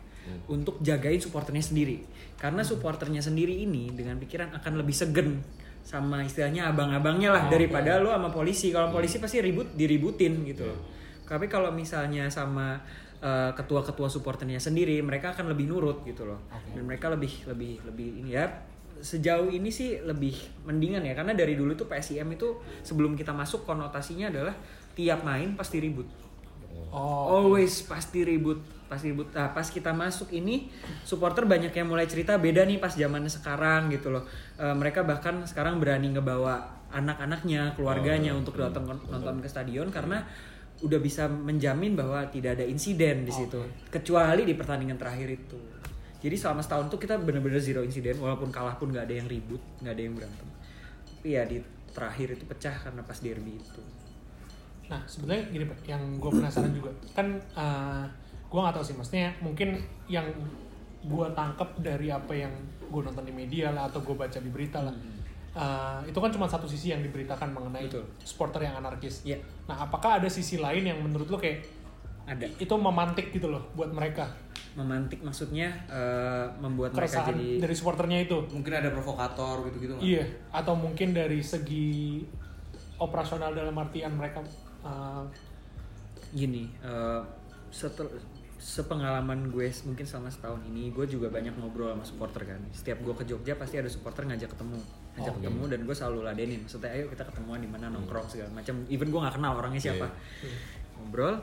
untuk jagain supporternya sendiri. Karena supporternya sendiri ini dengan pikiran akan lebih segen sama istilahnya abang-abangnya lah daripada lo sama polisi. Kalau polisi pasti ribut diributin gitu loh. Tapi kalau misalnya sama eh, ketua-ketua supporternya sendiri, mereka akan lebih nurut gitu loh. Dan mereka lebih lebih lebih ini ya sejauh ini sih lebih mendingan ya karena dari dulu tuh PSIM itu sebelum kita masuk konotasinya adalah tiap main pasti ribut. Oh. Always pasti ribut, pasti ribut. Nah, pas kita masuk ini supporter banyak yang mulai cerita beda nih pas zamannya sekarang gitu loh. Eh, mereka bahkan sekarang berani ngebawa anak-anaknya, keluarganya untuk datang nonton ke stadion karena udah bisa menjamin bahwa tidak ada insiden di situ. Kecuali di pertandingan terakhir itu. Jadi selama setahun tuh kita bener-bener zero insiden walaupun kalah pun nggak ada yang ribut, nggak ada yang berantem. Tapi ya di terakhir itu pecah karena pas derby itu. Nah, sebenarnya gini Pak, yang gue penasaran juga. Kan uh, gue nggak tahu sih, maksudnya mungkin yang gue tangkap dari apa yang gue nonton di media lah atau gue baca di berita lah. uh, itu kan cuma satu sisi yang diberitakan mengenai Betul. supporter yang anarkis. Iya. Nah, apakah ada sisi lain yang menurut lo kayak Ada. itu memantik gitu loh buat mereka memantik maksudnya eh, membuat mereka keresahan jadi dari supporternya itu? Mungkin ada provokator gitu-gitu? Iya, atau mungkin dari segi operasional dalam artian mereka uh, gini eh, setel sepengalaman gue mungkin selama setahun ini gue juga banyak ngobrol sama supporter kan. Setiap gue ke Jogja pasti ada supporter ngajak ketemu. Ngajak Oh, ketemu dan gue selalu ladenin. Maksudnya ayo kita ketemuan di mana nongkrong segala macam. Even gue nggak kenal orangnya siapa. Ngobrol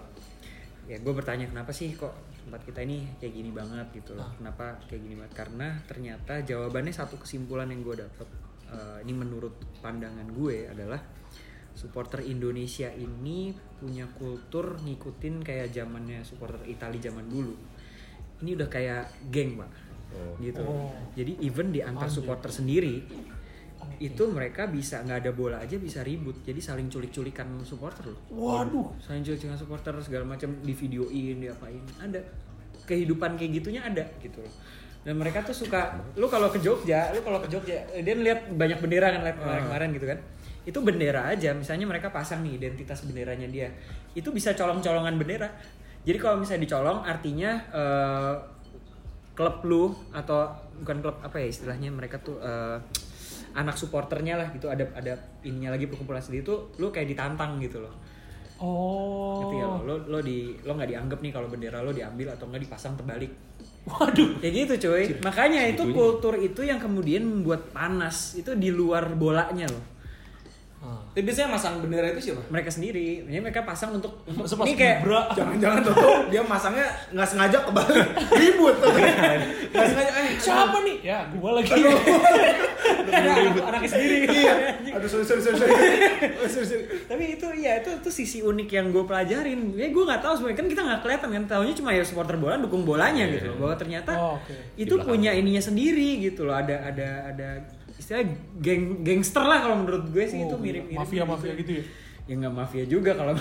ya gue bertanya kenapa sih kok tempat kita ini kayak gini banget? Gitu loh. Kenapa kayak gini banget? Karena ternyata jawabannya satu kesimpulan yang gue dapet eh, ini menurut pandangan gue adalah supporter Indonesia ini punya kultur ngikutin kayak zamannya supporter Italia zaman dulu. Ini udah kayak geng pak. Gitu. Oh. jadi even di antar Anjir. supporter sendiri itu mereka bisa nggak ada bola aja bisa ribut. Jadi saling culik-culikan supporter loh. Waduh. Saling culik-culikan supporter segala macam di videoin diapain. Ada. Kehidupan kayak gitunya ada gitu loh. Dan mereka tuh suka lu kalau ke Jogja lu kalau ke Jogja dia ngeliat banyak bendera kan liat kemarin-kemarin gitu kan itu bendera aja misalnya mereka pasang nih identitas benderanya dia. Itu bisa colong-colongan bendera. Jadi kalau misalnya dicolong artinya eh, klub lu atau bukan klub apa ya istilahnya mereka tuh eh, anak supporternya lah gitu. Ada ada ininya lagi perkumpulan sendiri itu lu kayak ditantang gitu loh. Oh. Ngerti ya lo lo lo di lo nggak dianggap nih kalau bendera lo diambil atau nggak dipasang terbalik. Waduh. kayak gitu cuy. Makanya itu kultur itu yang kemudian membuat panas. Itu di luar bolanya loh Tapi biasanya masang bendera itu siapa? mereka sendiri ini mereka pasang untuk untuk Masa pas ini kayak. Jangan-jangan tuh dia masangnya nggak sengaja kebalik ribut. Nggak sengaja eh Siapa nih? Ya, gua lagi. anak anaknya sendiri Iya. Aduh sorry sorry sorry. sorry. Tapi itu ya itu itu sisi unik yang gue pelajarin ya gue nggak tahu sebenarnya kan kita nggak kelihatan kan tahunya cuma ya supporter bola dukung bolanya gitu loh bahwa ternyata Oh, oke. itu punya ininya sendiri gitu loh ada ada ada istilah geng gangster lah kalau menurut gue sih itu Oh, mirip mirip Mafia-mafia gitu ya. ya nggak mafia juga kalau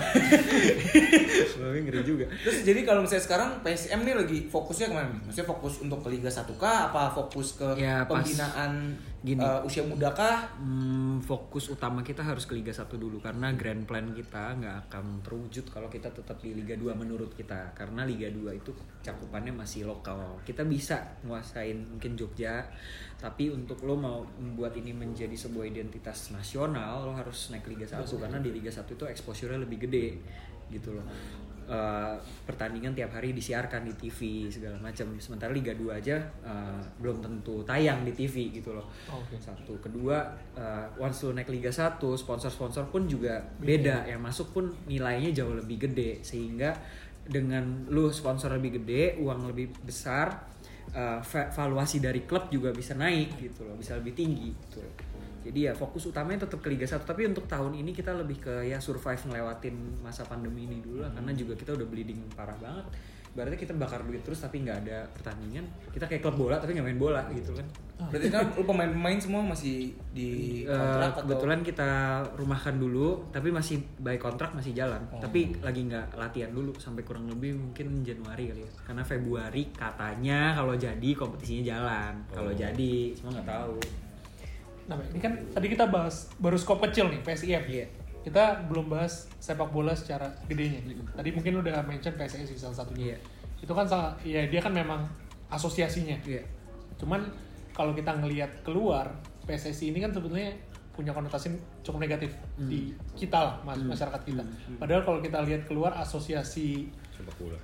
tapi ngeri juga Terus jadi kalau misalnya sekarang PSM nih lagi fokusnya ke mana nih? Maksudnya fokus untuk ke Liga 1 kah? Apa fokus ke Ya, pas pembinaan gini. eh, usia muda kah? Hmm, fokus utama kita harus ke Liga 1 dulu karena grand plan kita nggak akan terwujud kalau kita tetap di Liga 2 menurut kita karena Liga 2 itu cakupannya masih lokal kita bisa nguasain mungkin Jogja tapi untuk lo mau membuat ini menjadi sebuah identitas nasional lo harus naik Liga 1 karena di Liga 1 itu exposure-nya lebih gede gitu loh Uh, pertandingan tiap hari disiarkan di TV segala macam. Sementara Liga 2 aja uh, belum tentu tayang di TV gitu loh. Oke. satu. Kedua uh, once lu naik Liga 1 sponsor-sponsor pun juga beda. yang masuk pun nilainya jauh lebih gede. Sehingga dengan lu sponsor lebih gede uang lebih besar uh, va- valuasi dari klub juga bisa naik gitu loh. Bisa lebih tinggi gitu loh. Jadi ya fokus utamanya tetap ke Liga 1 tapi untuk tahun ini kita lebih ke ya survive ngelewatin masa pandemi ini dulu lah. Karena juga kita udah bleeding parah banget. Berarti kita bakar duit terus tapi nggak ada pertandingan. Kita kayak klub bola tapi nggak main bola gitu kan. Berarti kan lu pemain-pemain semua masih di Eh, kontrak atau kebetulan kita rumahkan dulu tapi masih by kontrak masih jalan. Oh. tapi lagi nggak latihan dulu sampai kurang lebih mungkin Januari kali ya. Karena Februari katanya kalau jadi kompetisinya jalan. Kalau Oh. jadi cuma nggak tahu Nah, ini kan tadi kita bahas baru skop kecil nih PSIM. Iya. Kita belum bahas sepak bola secara gedenya. Tadi mungkin udah mention PSSI salah satunya. Iya. Itu kan salah, ya dia kan memang asosiasinya. Iya. Cuman kalau kita ngelihat keluar PSSI ini kan sebetulnya punya konotasi cukup negatif Hmm. di kita lah mas- masyarakat kita. Padahal kalau kita lihat keluar asosiasi Sepak bola.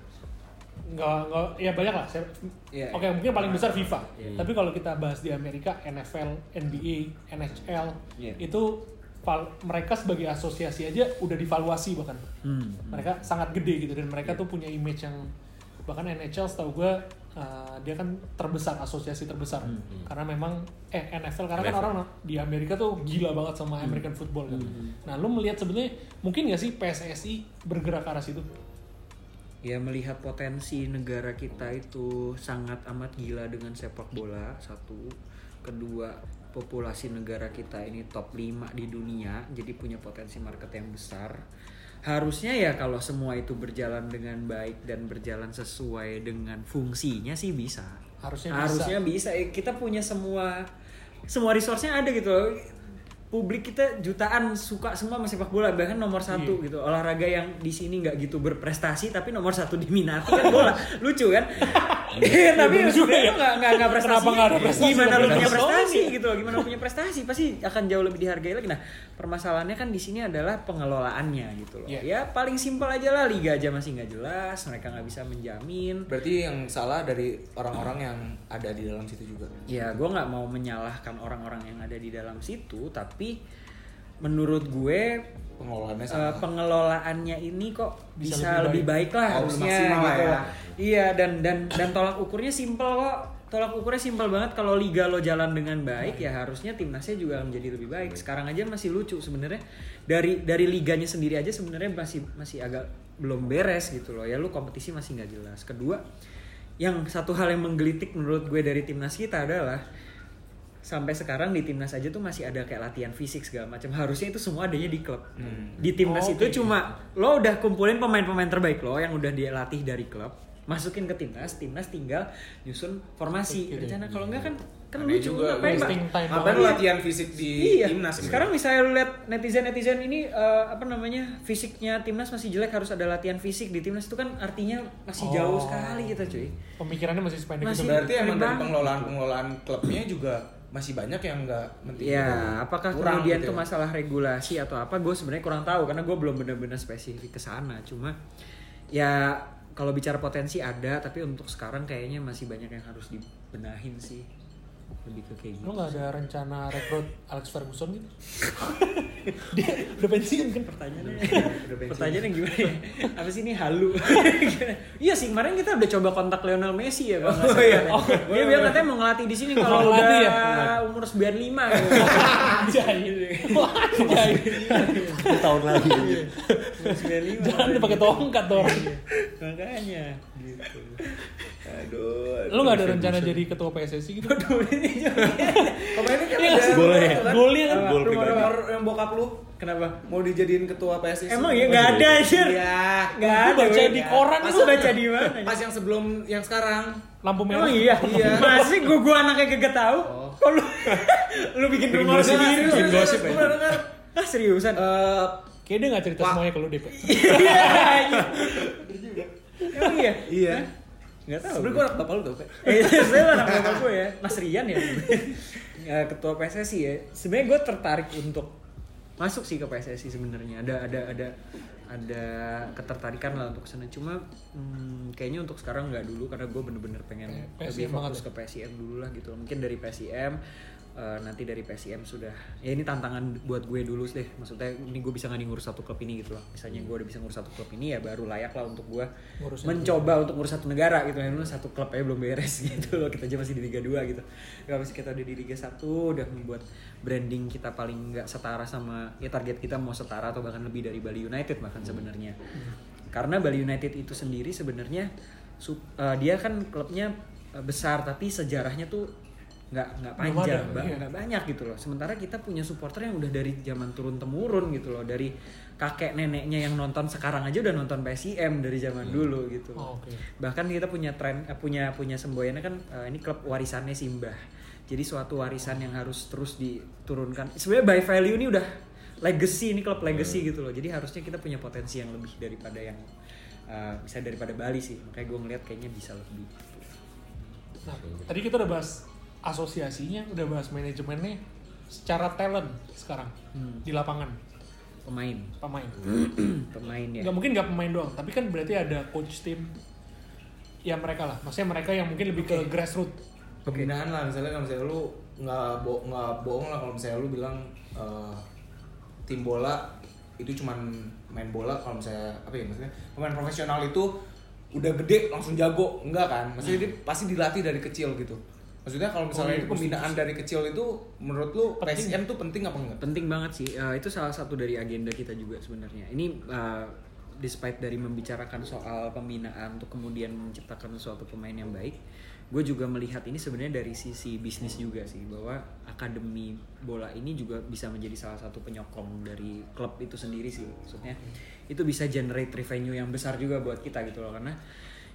Nggak nggak ya banyak lah. Saya- Iya, Oke mungkin paling besar FIFA. Iya. Tapi kalau kita bahas di Amerika NFL, NBA, NHL Iya. itu val- mereka sebagai asosiasi aja udah divaluasi bahkan. Hmm. Mereka sangat gede gitu dan mereka tuh punya image yang bahkan NHL setahu gue uh, dia kan terbesar asosiasi terbesar karena memang eh NFL karena kan NFL. orang di Amerika tuh gila banget sama American football kan. Nah lu melihat sebenarnya mungkin nggak sih PSSI bergerak ke arah situ? Ya melihat potensi negara kita itu sangat amat gila dengan sepak bola satu. Kedua populasi negara kita ini top 5 di dunia jadi punya potensi market yang besar. Harusnya ya kalau semua itu berjalan dengan baik dan berjalan sesuai dengan fungsinya sih bisa. Harusnya bisa. harusnya bisa. Eh, kita punya semua semua resource-nya ada gitu loh publik kita jutaan suka semua sama sepak bola bahkan nomor satu Iya. gitu. Olahraga yang di sini nggak gitu berprestasi tapi nomor satu diminati kan bola. Lucu kan? Iya, tapi bener juga sebenarnya ya. nggak nggak nggak prestasi? Kenapa nggak ada prestasi? Gimana lu tapi punya prestasi prestasi? gitu? Loh gimana lu punya prestasi? Pasti akan jauh lebih dihargai lagi. Nah permasalahannya kan di sini adalah pengelolaannya gitu loh. Iya. ya paling simpel aja lah. Liga aja masih nggak jelas mereka nggak bisa menjamin. Berarti yang salah dari orang-orang yang ada di dalam situ juga. ya gue nggak mau menyalahkan orang-orang yang ada di dalam situ tapi menurut gue Pengelolaannya salah. pengelolaannya ini kok Bisa bisa, lebih lebih, baik. lah Oh, harusnya gitu ya. iya dan dan dan tolak ukurnya simpel kok. Tolak ukurnya simpel banget. Kalau liga lo jalan dengan baik ya harusnya timnasnya juga menjadi lebih baik. Sekarang aja masih lucu sebenarnya. Dari dari liganya sendiri aja sebenarnya masih masih agak belum beres gitu loh. Ya lu kompetisi masih nggak jelas. Kedua yang satu hal yang menggelitik menurut gue dari timnas kita adalah sampai sekarang di timnas aja tuh masih ada kayak latihan fisik segala macam harusnya itu semua adanya di klub di timnas Oh, itu oke. cuma lo udah kumpulin pemain-pemain terbaik lo yang udah dia latih dari klub masukin ke timnas timnas tinggal nyusun formasi Gitu. rencana kalau enggak kan kan lucu juga, ngapain lu latihan fisik di iya. timnas gitu? Sekarang misalnya lu lihat netizen-netizen ini eh, apa namanya fisiknya timnas masih jelek harus ada latihan fisik di timnas itu kan artinya masih jauh Oh. sekali kita cuy. Pemikirannya masih sependek Masih- itu. berarti emang dari pengelolaan pengelolaan klubnya juga masih banyak yang nggak menting Ya, apakah Kurang kemudian gitu itu ya. masalah regulasi atau apa? Gue sebenarnya kurang tahu karena gue belum benar-benar spesifik ke sana. Cuma ya kalau bicara potensi ada, tapi untuk sekarang kayaknya masih banyak yang harus dibenahin sih. Lebih ke kayak gitu. Lo nggak ada rencana rekrut Alex Ferguson gitu? Dia udah pensiun kan? Pertanyaannya, pertanyaannya gimana ya? Apa sih ini halu? iya sih kemarin kita udah coba kontak Lionel Messi ya bang. Oh iya. Dia bilang katanya mau ngelatih di sini kalau udah ya? umur 95 gitu. Anjay. Wah, anjay. tahun lagi. Umur 95. Jangan pakai tongkat tuh orang. Makanya gitu. Aduh Lo nggak ada rencana jadi ketua PSSI gitu? kemarin kan Iya, ada boleh. kan? Golnya kan? Gol pribadi. yang bokap lu Kenapa? mau dijadiin ketua PSSI Emang ya nggak ada aja. iya Nggak Gua ada. baca di koran Pas itu. baca di mana? pas yang sebelum yang sekarang Lampu merah. Emang iya. Iya. Masih gua gua anaknya kagak tahu. Kok lu lu bikin rumor sendiri? bikin gosip gue ya. dengar Ah seriusan? eh Kayaknya dia nggak cerita semuanya ke lo DP. Iya. iya. Emang iya? iya Nggak tahu. sebenarnya gue anak bapak lu tau. Eh, saya anak bapak gue ya, Mas Rian ya. Ya, ketua PSSI ya. Sebenarnya gue tertarik untuk masuk sih ke PSSI sebenarnya. Ada ada ada ada ketertarikan lah untuk ke sana. Cuma hmm, kayaknya untuk sekarang nggak dulu karena gue bener-bener pengen lebih banget fokus ke PSIM dulu lah gitu. Mungkin dari PSIM eh, nanti dari PSIM sudah. Ya ini tantangan buat gue dulu deh maksudnya ini gue bisa nggak nih ngurus satu klub ini gitu loh. Misalnya gue udah bisa ngurus satu klub ini ya baru layak lah untuk gue Ngurus mencoba untuk ngurus satu negara gitu. Ya satu klub aja belum beres gitu loh. Kita aja masih di Liga 2 gitu. Kalau misalnya kita udah di Liga 1 udah membuat branding kita paling nggak setara sama ya target kita mau setara atau bahkan lebih dari Bali United bahkan sebenarnya. Karena Bali United itu sendiri sebenarnya eh, dia kan klubnya eh, besar tapi sejarahnya tuh nggak nggak panjang ada, Bang. iya. nggak banyak gitu loh. Sementara kita punya supporter yang udah dari zaman turun temurun gitu loh. Dari kakek neneknya yang nonton sekarang aja udah nonton PSIM dari zaman dulu gitu. Oh, Oke. bahkan kita punya tren eh, punya punya semboyannya kan eh, ini klub warisannya Simbah. Jadi suatu warisan yang harus terus diturunkan. Sebenarnya by value ini udah legacy ini klub legacy gitu loh. Jadi harusnya kita punya potensi yang lebih daripada yang eh, bisa daripada Bali sih. Makanya gue ngeliat kayaknya bisa lebih. Nah, tadi kita udah bahas asosiasinya, udah bahas manajemennya. Secara talent sekarang Hmm. di lapangan pemain pemain. pemain ya Nggak mungkin nggak pemain doang, tapi kan berarti ada coach tim. Ya mereka lah, maksudnya mereka yang mungkin lebih ke grassroots. pembinaan lah misalnya kalau misalnya lu nggak bo nggak bohong lah kalau misalnya lu bilang eh, tim bola itu cuman main bola kalau misalnya apa ya maksudnya pemain profesional itu udah gede langsung jago enggak kan maksudnya dia pasti dilatih dari kecil gitu maksudnya kalau misalnya Oh, iya, ini pembinaan dari kecil itu menurut lu Penting. PSM tuh penting apa enggak? Penting banget sih. Eh, itu salah satu dari agenda kita juga sebenarnya. Ini eh, despite dari membicarakan soal pembinaan untuk kemudian menciptakan suatu pemain yang baik gue juga melihat ini sebenarnya dari sisi bisnis juga sih bahwa akademi bola ini juga bisa menjadi salah satu penyokong dari klub itu sendiri sih. Maksudnya itu bisa generate revenue yang besar juga buat kita gitu loh. Karena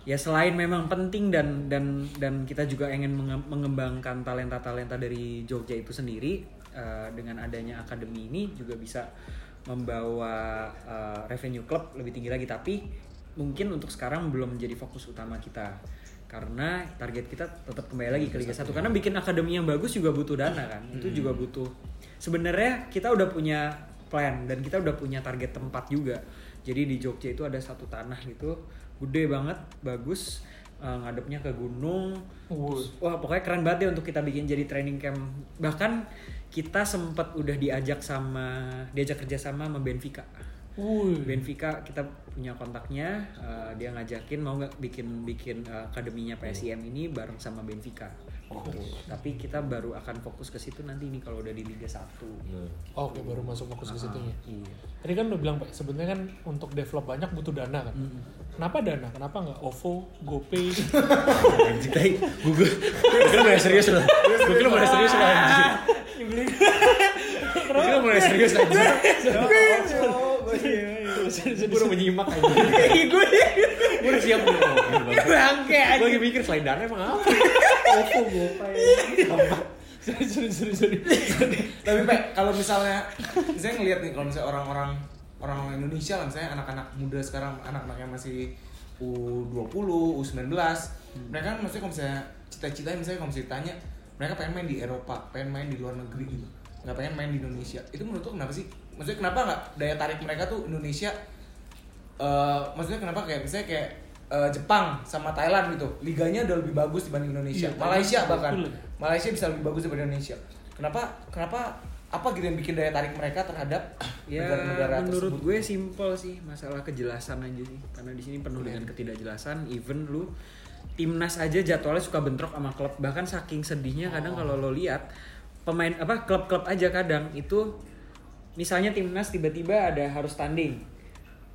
ya selain memang penting dan dan dan kita juga ingin menge- mengembangkan talenta-talenta dari Jogja itu sendiri eh, dengan adanya akademi ini juga bisa membawa eh, revenue klub lebih tinggi lagi. Tapi mungkin untuk sekarang belum menjadi fokus utama kita karena target kita tetap kembali lagi ke Liga 1 karena bikin akademi yang bagus juga butuh dana kan? Itu juga butuh. Sebenarnya kita udah punya plan dan kita udah punya target tempat juga. Jadi di Jogja itu ada satu tanah gitu gede banget bagus eh, ngadepnya ke gunung. Terus, wah pokoknya keren banget deh untuk kita bikin jadi training camp. Bahkan kita sempat udah diajak sama diajak kerja sama sama Benfica. Wuih. Benfica kita punya kontaknya eh, dia ngajakin mau nggak bikin bikin eh, akademinya PSIM ini bareng sama Benfica gitu. tapi kita baru akan fokus ke situ nanti nih kalau udah di Liga 1 Oke, baru masuk fokus ke situ ya. iya Tadi kan udah bilang Pak, sebenarnya kan untuk develop banyak butuh dana kan. Kenapa dana? Kenapa nggak OVO, GoPay? Anjing Google. Gue kira mulai serius loh. Gue kira mulai serius loh anjing. Gue kira mulai serius anjing. Gue udah menyimak anjing. gue Gue udah siap nih. bangke Gue lagi mikir selain dana emang apa? sorry, sorry, sorry, sorry. tapi Pe, kalau misalnya misalnya ngelihat nih kalau misalnya orang-orang orang Indonesia lah misalnya anak-anak muda sekarang anak-anak yang masih U20, U19 mereka kan maksudnya kalau misalnya cita-citanya misalnya kalau misalnya ditanya mereka pengen main di Eropa pengen main di luar negeri gitu. Nggak pengen main di Indonesia. Itu menurut lo kenapa sih maksudnya kenapa nggak daya tarik mereka tuh Indonesia eh maksudnya kenapa kayak misalnya kayak eh, Jepang sama Thailand gitu liganya udah lebih bagus dibanding Indonesia Iya, Malaysia bahkan betul. Malaysia bisa lebih bagus daripada Indonesia kenapa kenapa apa gitu yang bikin daya tarik mereka terhadap Ya negara-negara menurut tersebut? gue simple sih masalah kejelasan aja sih karena di sini penuh dengan ketidakjelasan even lu timnas aja jadwalnya suka bentrok sama klub bahkan saking sedihnya kadang Oh. kalau lo lihat pemain apa klub-klub aja kadang itu misalnya timnas tiba-tiba ada harus tanding.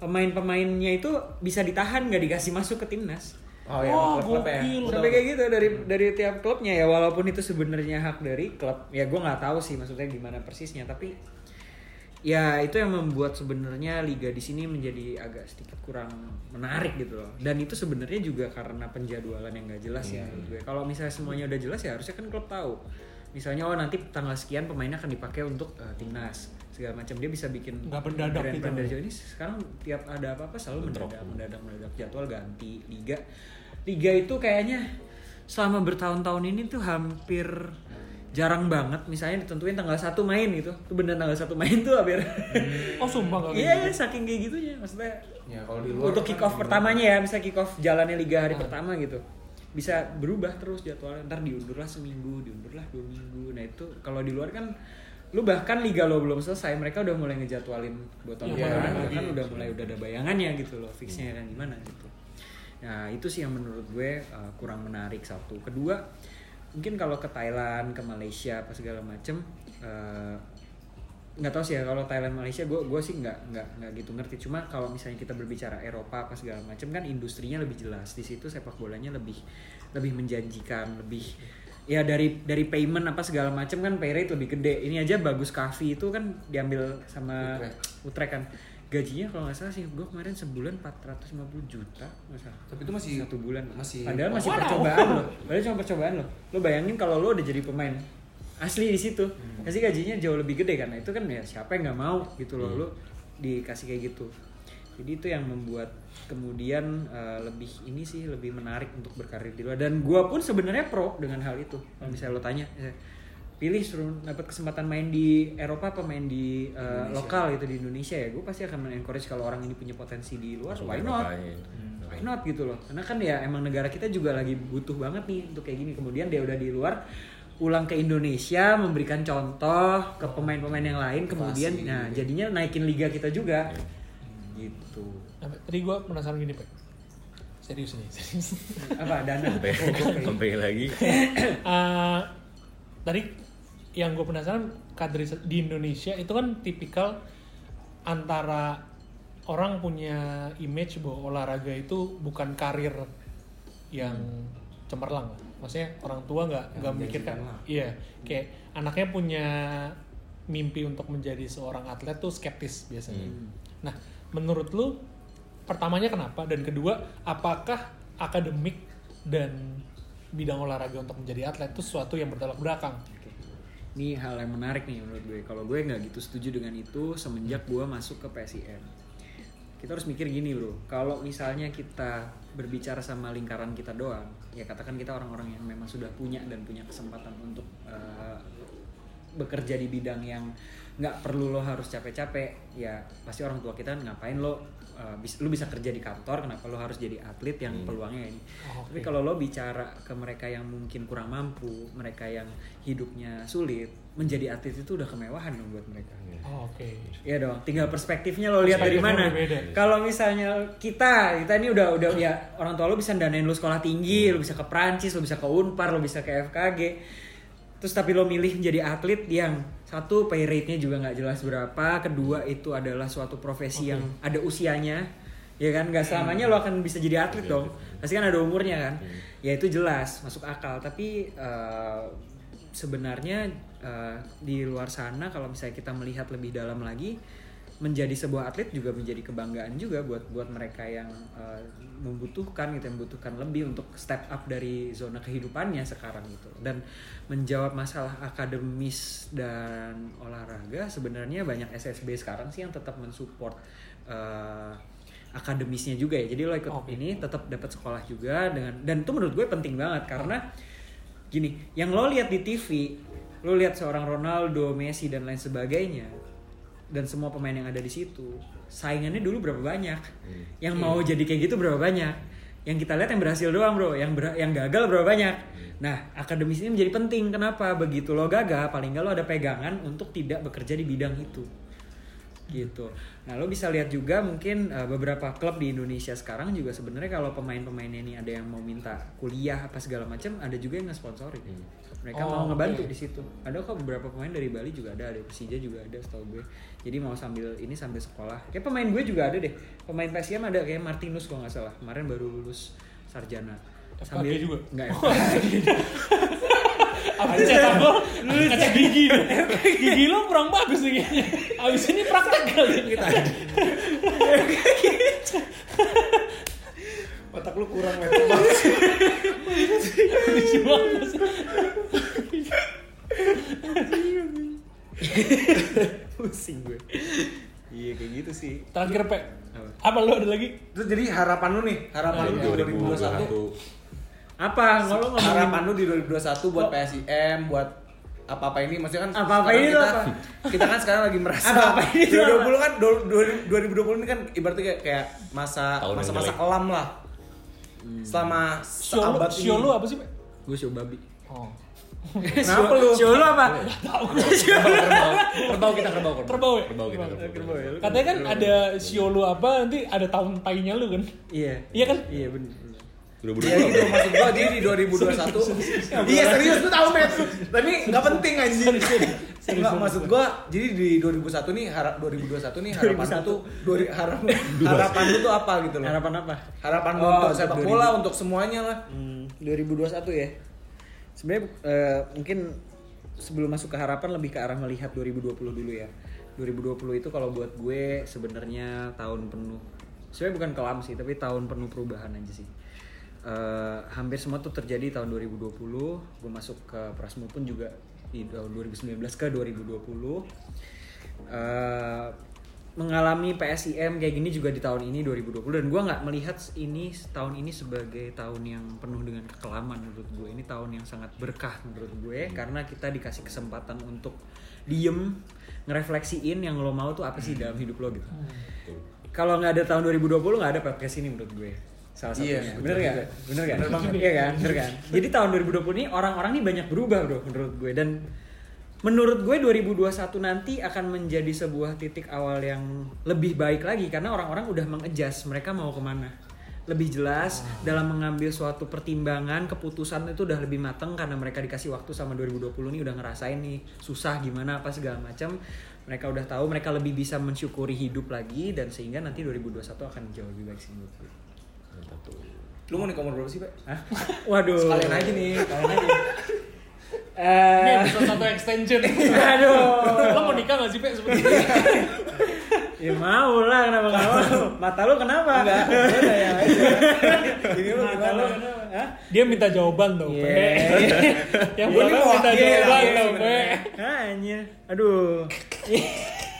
Pemain-pemainnya itu bisa ditahan nggak dikasih masuk ke timnas. Oh ya Wah, klub-klub ya. sampai kayak gitu dari dari tiap klubnya ya walaupun itu sebenarnya hak dari klub ya gue nggak tahu sih maksudnya gimana persisnya tapi ya itu yang membuat sebenarnya liga di sini menjadi agak sedikit kurang menarik gitu loh. Dan itu sebenarnya juga karena penjadwalan yang nggak jelas ya menurut gue. Kalau misalnya semuanya udah jelas ya harusnya kan klub tahu. Misalnya oh nanti tanggal sekian pemainnya akan dipakai untuk eh, timnas segala macam. Dia bisa bikin Nggak mendadak grand gitu. plan dari jauh. ini sekarang tiap ada apa-apa selalu mendadak mendadak mendadak. Jadwal ganti liga. Liga itu kayaknya selama bertahun-tahun ini tuh hampir jarang banget. Misalnya ditentuin tanggal satu main gitu. Tuh bener tanggal satu main tuh hampir. Oh sumpah iya gitu? iya saking kayak gitunya. Maksudnya ya kalau di luar untuk kan kick off di pertamanya ya. Misalnya kick off jalannya liga Ah. hari pertama gitu. Bisa berubah terus jadwalnya. Ntar diundur lah seminggu diundur lah dua minggu. Nah itu kalau di luar kan lu bahkan liga lo belum selesai mereka udah mulai ngejadwalin buat tahun Iya, depan. iya, bahkan iya. udah mulai udah ada bayangannya gitu loh fixnya kan gimana gitu. Nah itu sih yang menurut gue uh, kurang menarik satu. Kedua mungkin kalau ke Thailand ke Malaysia apa segala macem uh, nggak tahu sih ya kalau Thailand Malaysia gue gue sih nggak nggak nggak gitu ngerti. Cuma kalau misalnya kita berbicara Eropa apa segala macam kan industrinya lebih jelas. Di situ sepak bolanya lebih lebih menjanjikan lebih ya dari dari payment apa segala macam kan pay rate lebih gede. Ini aja bagus Kavi itu kan diambil sama Utrecht. Utrecht kan. Gajinya kalau nggak salah sih gue kemarin sebulan 450 juta nggak salah. Tapi itu masih satu bulan. masih padahal masih Wow. percobaan loh. Padahal cuma percobaan loh. Lo bayangin kalau lo udah jadi pemain asli di situ pasti gajinya jauh lebih gede karena itu kan ya siapa yang nggak mau gitu loh lo dikasih kayak gitu jadi itu yang membuat kemudian uh, lebih ini sih lebih menarik untuk berkarir di luar. Dan gua pun sebenarnya pro dengan hal itu kalau misalnya lo tanya. Ya, pilih suruh dapat kesempatan main di Eropa apa main di uh, lokal itu di Indonesia ya gue pasti akan encourage kalau orang ini punya potensi di luar Langsung why not? Eropanya. why not gitu loh. Karena kan ya emang negara kita juga lagi butuh banget nih untuk kayak gini. Kemudian dia udah di luar pulang ke Indonesia memberikan contoh ke pemain-pemain yang lain kemudian Motivasi. nah jadinya naikin liga kita juga gitu. Tadi gue penasaran gini pak. Serius nih serius. Apa dana? Sampai sampai lagi. Eh, tadi yang gue penasaran kaderisasi di Indonesia itu kan tipikal antara orang punya image bahwa olahraga itu bukan karir yang cemerlang. Lah. maksudnya orang tua nggak nggak memikirkan. iya kayak anaknya punya mimpi untuk menjadi seorang atlet tuh skeptis biasanya. Nah menurut lu pertamanya kenapa dan kedua apakah akademik dan bidang olahraga untuk menjadi atlet itu sesuatu yang bertolak belakang Ini hal yang menarik nih menurut gue. Kalau gue nggak gitu setuju dengan itu semenjak gue masuk ke PSIM. Kita harus mikir gini bro. Kalau misalnya kita berbicara sama lingkaran kita doang, ya katakan kita orang-orang yang memang sudah punya dan punya kesempatan untuk eh, bekerja di bidang yang nggak perlu lo harus capek-capek ya pasti orang tua kita ngapain lo uh, bis- lu bisa kerja di kantor kenapa lo harus jadi atlet yang peluangnya ini Oh, tapi kalau lo bicara ke mereka yang mungkin kurang mampu mereka yang hidupnya sulit menjadi atlet itu udah kemewahan dong buat mereka. Oh, oke. Iya dong, tinggal perspektifnya lo lihat dari mana. Kalau misalnya kita, kita ini udah udah ya orang tua lo bisa danain lo sekolah tinggi, lo bisa ke Prancis, lo bisa ke Unpar, lo bisa ke FKG. Terus tapi lo milih menjadi atlet yang satu pay rate-nya juga nggak jelas berapa, kedua itu adalah suatu profesi yang ada usianya, ya kan? Nggak selamanya lo akan bisa jadi atlet dong. Pasti kan ada umurnya kan. Ya itu jelas, masuk akal. Tapi eh, sebenarnya eh, di luar sana kalau misalnya kita melihat lebih dalam lagi menjadi sebuah atlet juga menjadi kebanggaan juga buat buat mereka yang eh, membutuhkan gitu yang membutuhkan lebih untuk step up dari zona kehidupannya sekarang gitu dan menjawab masalah akademis dan olahraga sebenarnya banyak SSB sekarang sih yang tetap mensupport eh, akademisnya juga ya jadi lo ikut Oke. ini tetap dapat sekolah juga dengan dan itu menurut gue penting banget karena gini yang lo lihat di TV lo lihat seorang Ronaldo Messi dan lain sebagainya dan semua pemain yang ada di situ saingannya dulu berapa banyak? Yang mau jadi kayak gitu berapa banyak? Yang kita lihat yang berhasil doang bro. Yang ber- yang gagal berapa banyak? Nah akademis ini menjadi penting. Kenapa? Begitu lo gagal paling nggak lo ada pegangan untuk tidak bekerja di bidang itu. Gitu. Nah lo bisa lihat juga mungkin uh, beberapa klub di Indonesia sekarang juga sebenarnya kalau pemain-pemainnya ini ada yang mau minta kuliah apa segala macam, ada juga yang nge-sponsorin. Mereka Oh, mau ngebantu oke. di situ. Ada kok beberapa pemain dari Bali juga ada, ada Persija juga ada setahu gue. Jadi mau sambil ini sambil sekolah. Kayak pemain gue juga ada deh. Pemain PSM ada kayak Martinus kalau nggak salah. Kemarin baru lulus sarjana. FKG juga? Enggak. Abis cetak gol, kaca gigi. Gigi lo kurang bagus nih kayaknya. Abis ini praktek kali. Kita Otak lu kurang banget sih. Pusing gue. Iya kayak gitu sih. Terakhir, Pe. Apa? Lo ada lagi? Terus jadi harapan lu nih, harapan lu di 2021. Apa? Kalau ngomongin Harapan lu di 2021 buat PSIM, buat apa-apa ini maksudnya kan Apa-apa sekarang ini kita, apa? kita kan sekarang lagi merasa Apa-apa ini tuh 2020 kan do- do- 2020 ini kan ibaratnya kayak, kayak masa masa-masa kelam lah. Selama Sio lo, seabad ini. lo apa sih, Pe? Gue show babi. Oh. Kenapa lu? Show lu apa? Kerbau kita kerbau kerbau. Kerbau ya? Kerbau kita kerbau. Katanya kan ada sio lo apa, nanti ada tahun tainya lu kan? Iya. Iya kan? Iya benar. Udah Ya gitu maksud gua jadi di 2021 Iya serius lu tahu Met Tapi nggak penting anjing Enggak maksud gua jadi di 2021 nih harap 2021 nih harapan lu tuh dua- harap, harapan lu tuh apa gitu loh Harapan apa? Harapan Oh, untuk untuk sepak 2000. bola untuk semuanya lah Hmm, 2021 ya. Sebenarnya eh, mungkin sebelum masuk ke harapan lebih ke arah melihat 2020 dulu ya. 2020 itu kalau buat gue sebenarnya tahun penuh. Sebenarnya bukan kelam sih, tapi tahun penuh perubahan aja sih. Eh, hampir semua tuh terjadi tahun 2020. Gue masuk ke Prasmul pun juga di tahun 2019 ke 2020. Eh, mengalami PSIM kayak gini juga di tahun ini 2020 dan gue nggak melihat ini tahun ini sebagai tahun yang penuh dengan kekelaman menurut gue ini tahun yang sangat berkah menurut gue karena kita dikasih kesempatan untuk diem ngerefleksiin yang lo mau tuh apa sih dalam hidup lo gitu. Kalau nggak ada tahun 2020 nggak ada podcast ini menurut gue salah satunya Iya, bener gak? bener gak? Bener banget. iya kan bener kan jadi tahun 2020 ini orang-orang nih banyak berubah bro menurut gue dan menurut gue 2021 nanti akan menjadi sebuah titik awal yang lebih baik lagi karena orang-orang udah mengejas mereka mau ke mana lebih jelas dalam mengambil suatu pertimbangan keputusan itu udah lebih mateng karena mereka dikasih waktu sama 2020 nih udah ngerasain nih susah gimana apa segala macam mereka udah tahu mereka lebih bisa mensyukuri hidup lagi dan sehingga nanti 2021 akan jauh lebih baik sih menurut gue. Lu mau nikah umur berapa sih Pak? Hah? Waduh. Sekalian aja nih Sekalian aja. Ini Eh, episode satu extension. aduh. Lo mau nikah gak sih, Pe? Sebenarnya. Ya mau lah, kenapa nggak mau? Mata lu kenapa? Enggak, aja Ini lu Mata lu gimana? kenapa? Hah? Dia minta jawaban tuh, Iya. Pe. Yang ini mau minta wakil, jawaban tuh, Pe. sebenarnya. Hanya, aduh.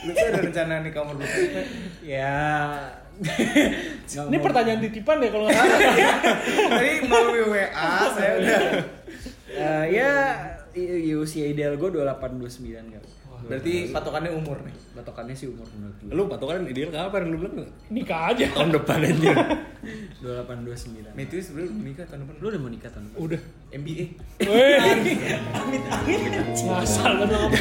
Lu tuh ada rencana nikah umur berapa sih Pak? ya. Ini pertanyaan titipan ya kalau nggak salah. Tadi melalui WA saya udah Eh, ya, usia ideal gue 28 29 kan. Berarti patokannya umur nih Batokannya sih umur menurut gue. Lu patokan ideal kapan lu bilang? Nikah aja. Tahun depan aja. 28 29. Matthew sebelum nikah tahun depan Lu udah mau nikah tahun depan? Udah. MBA Weh. Ngasal kan lo ngomong.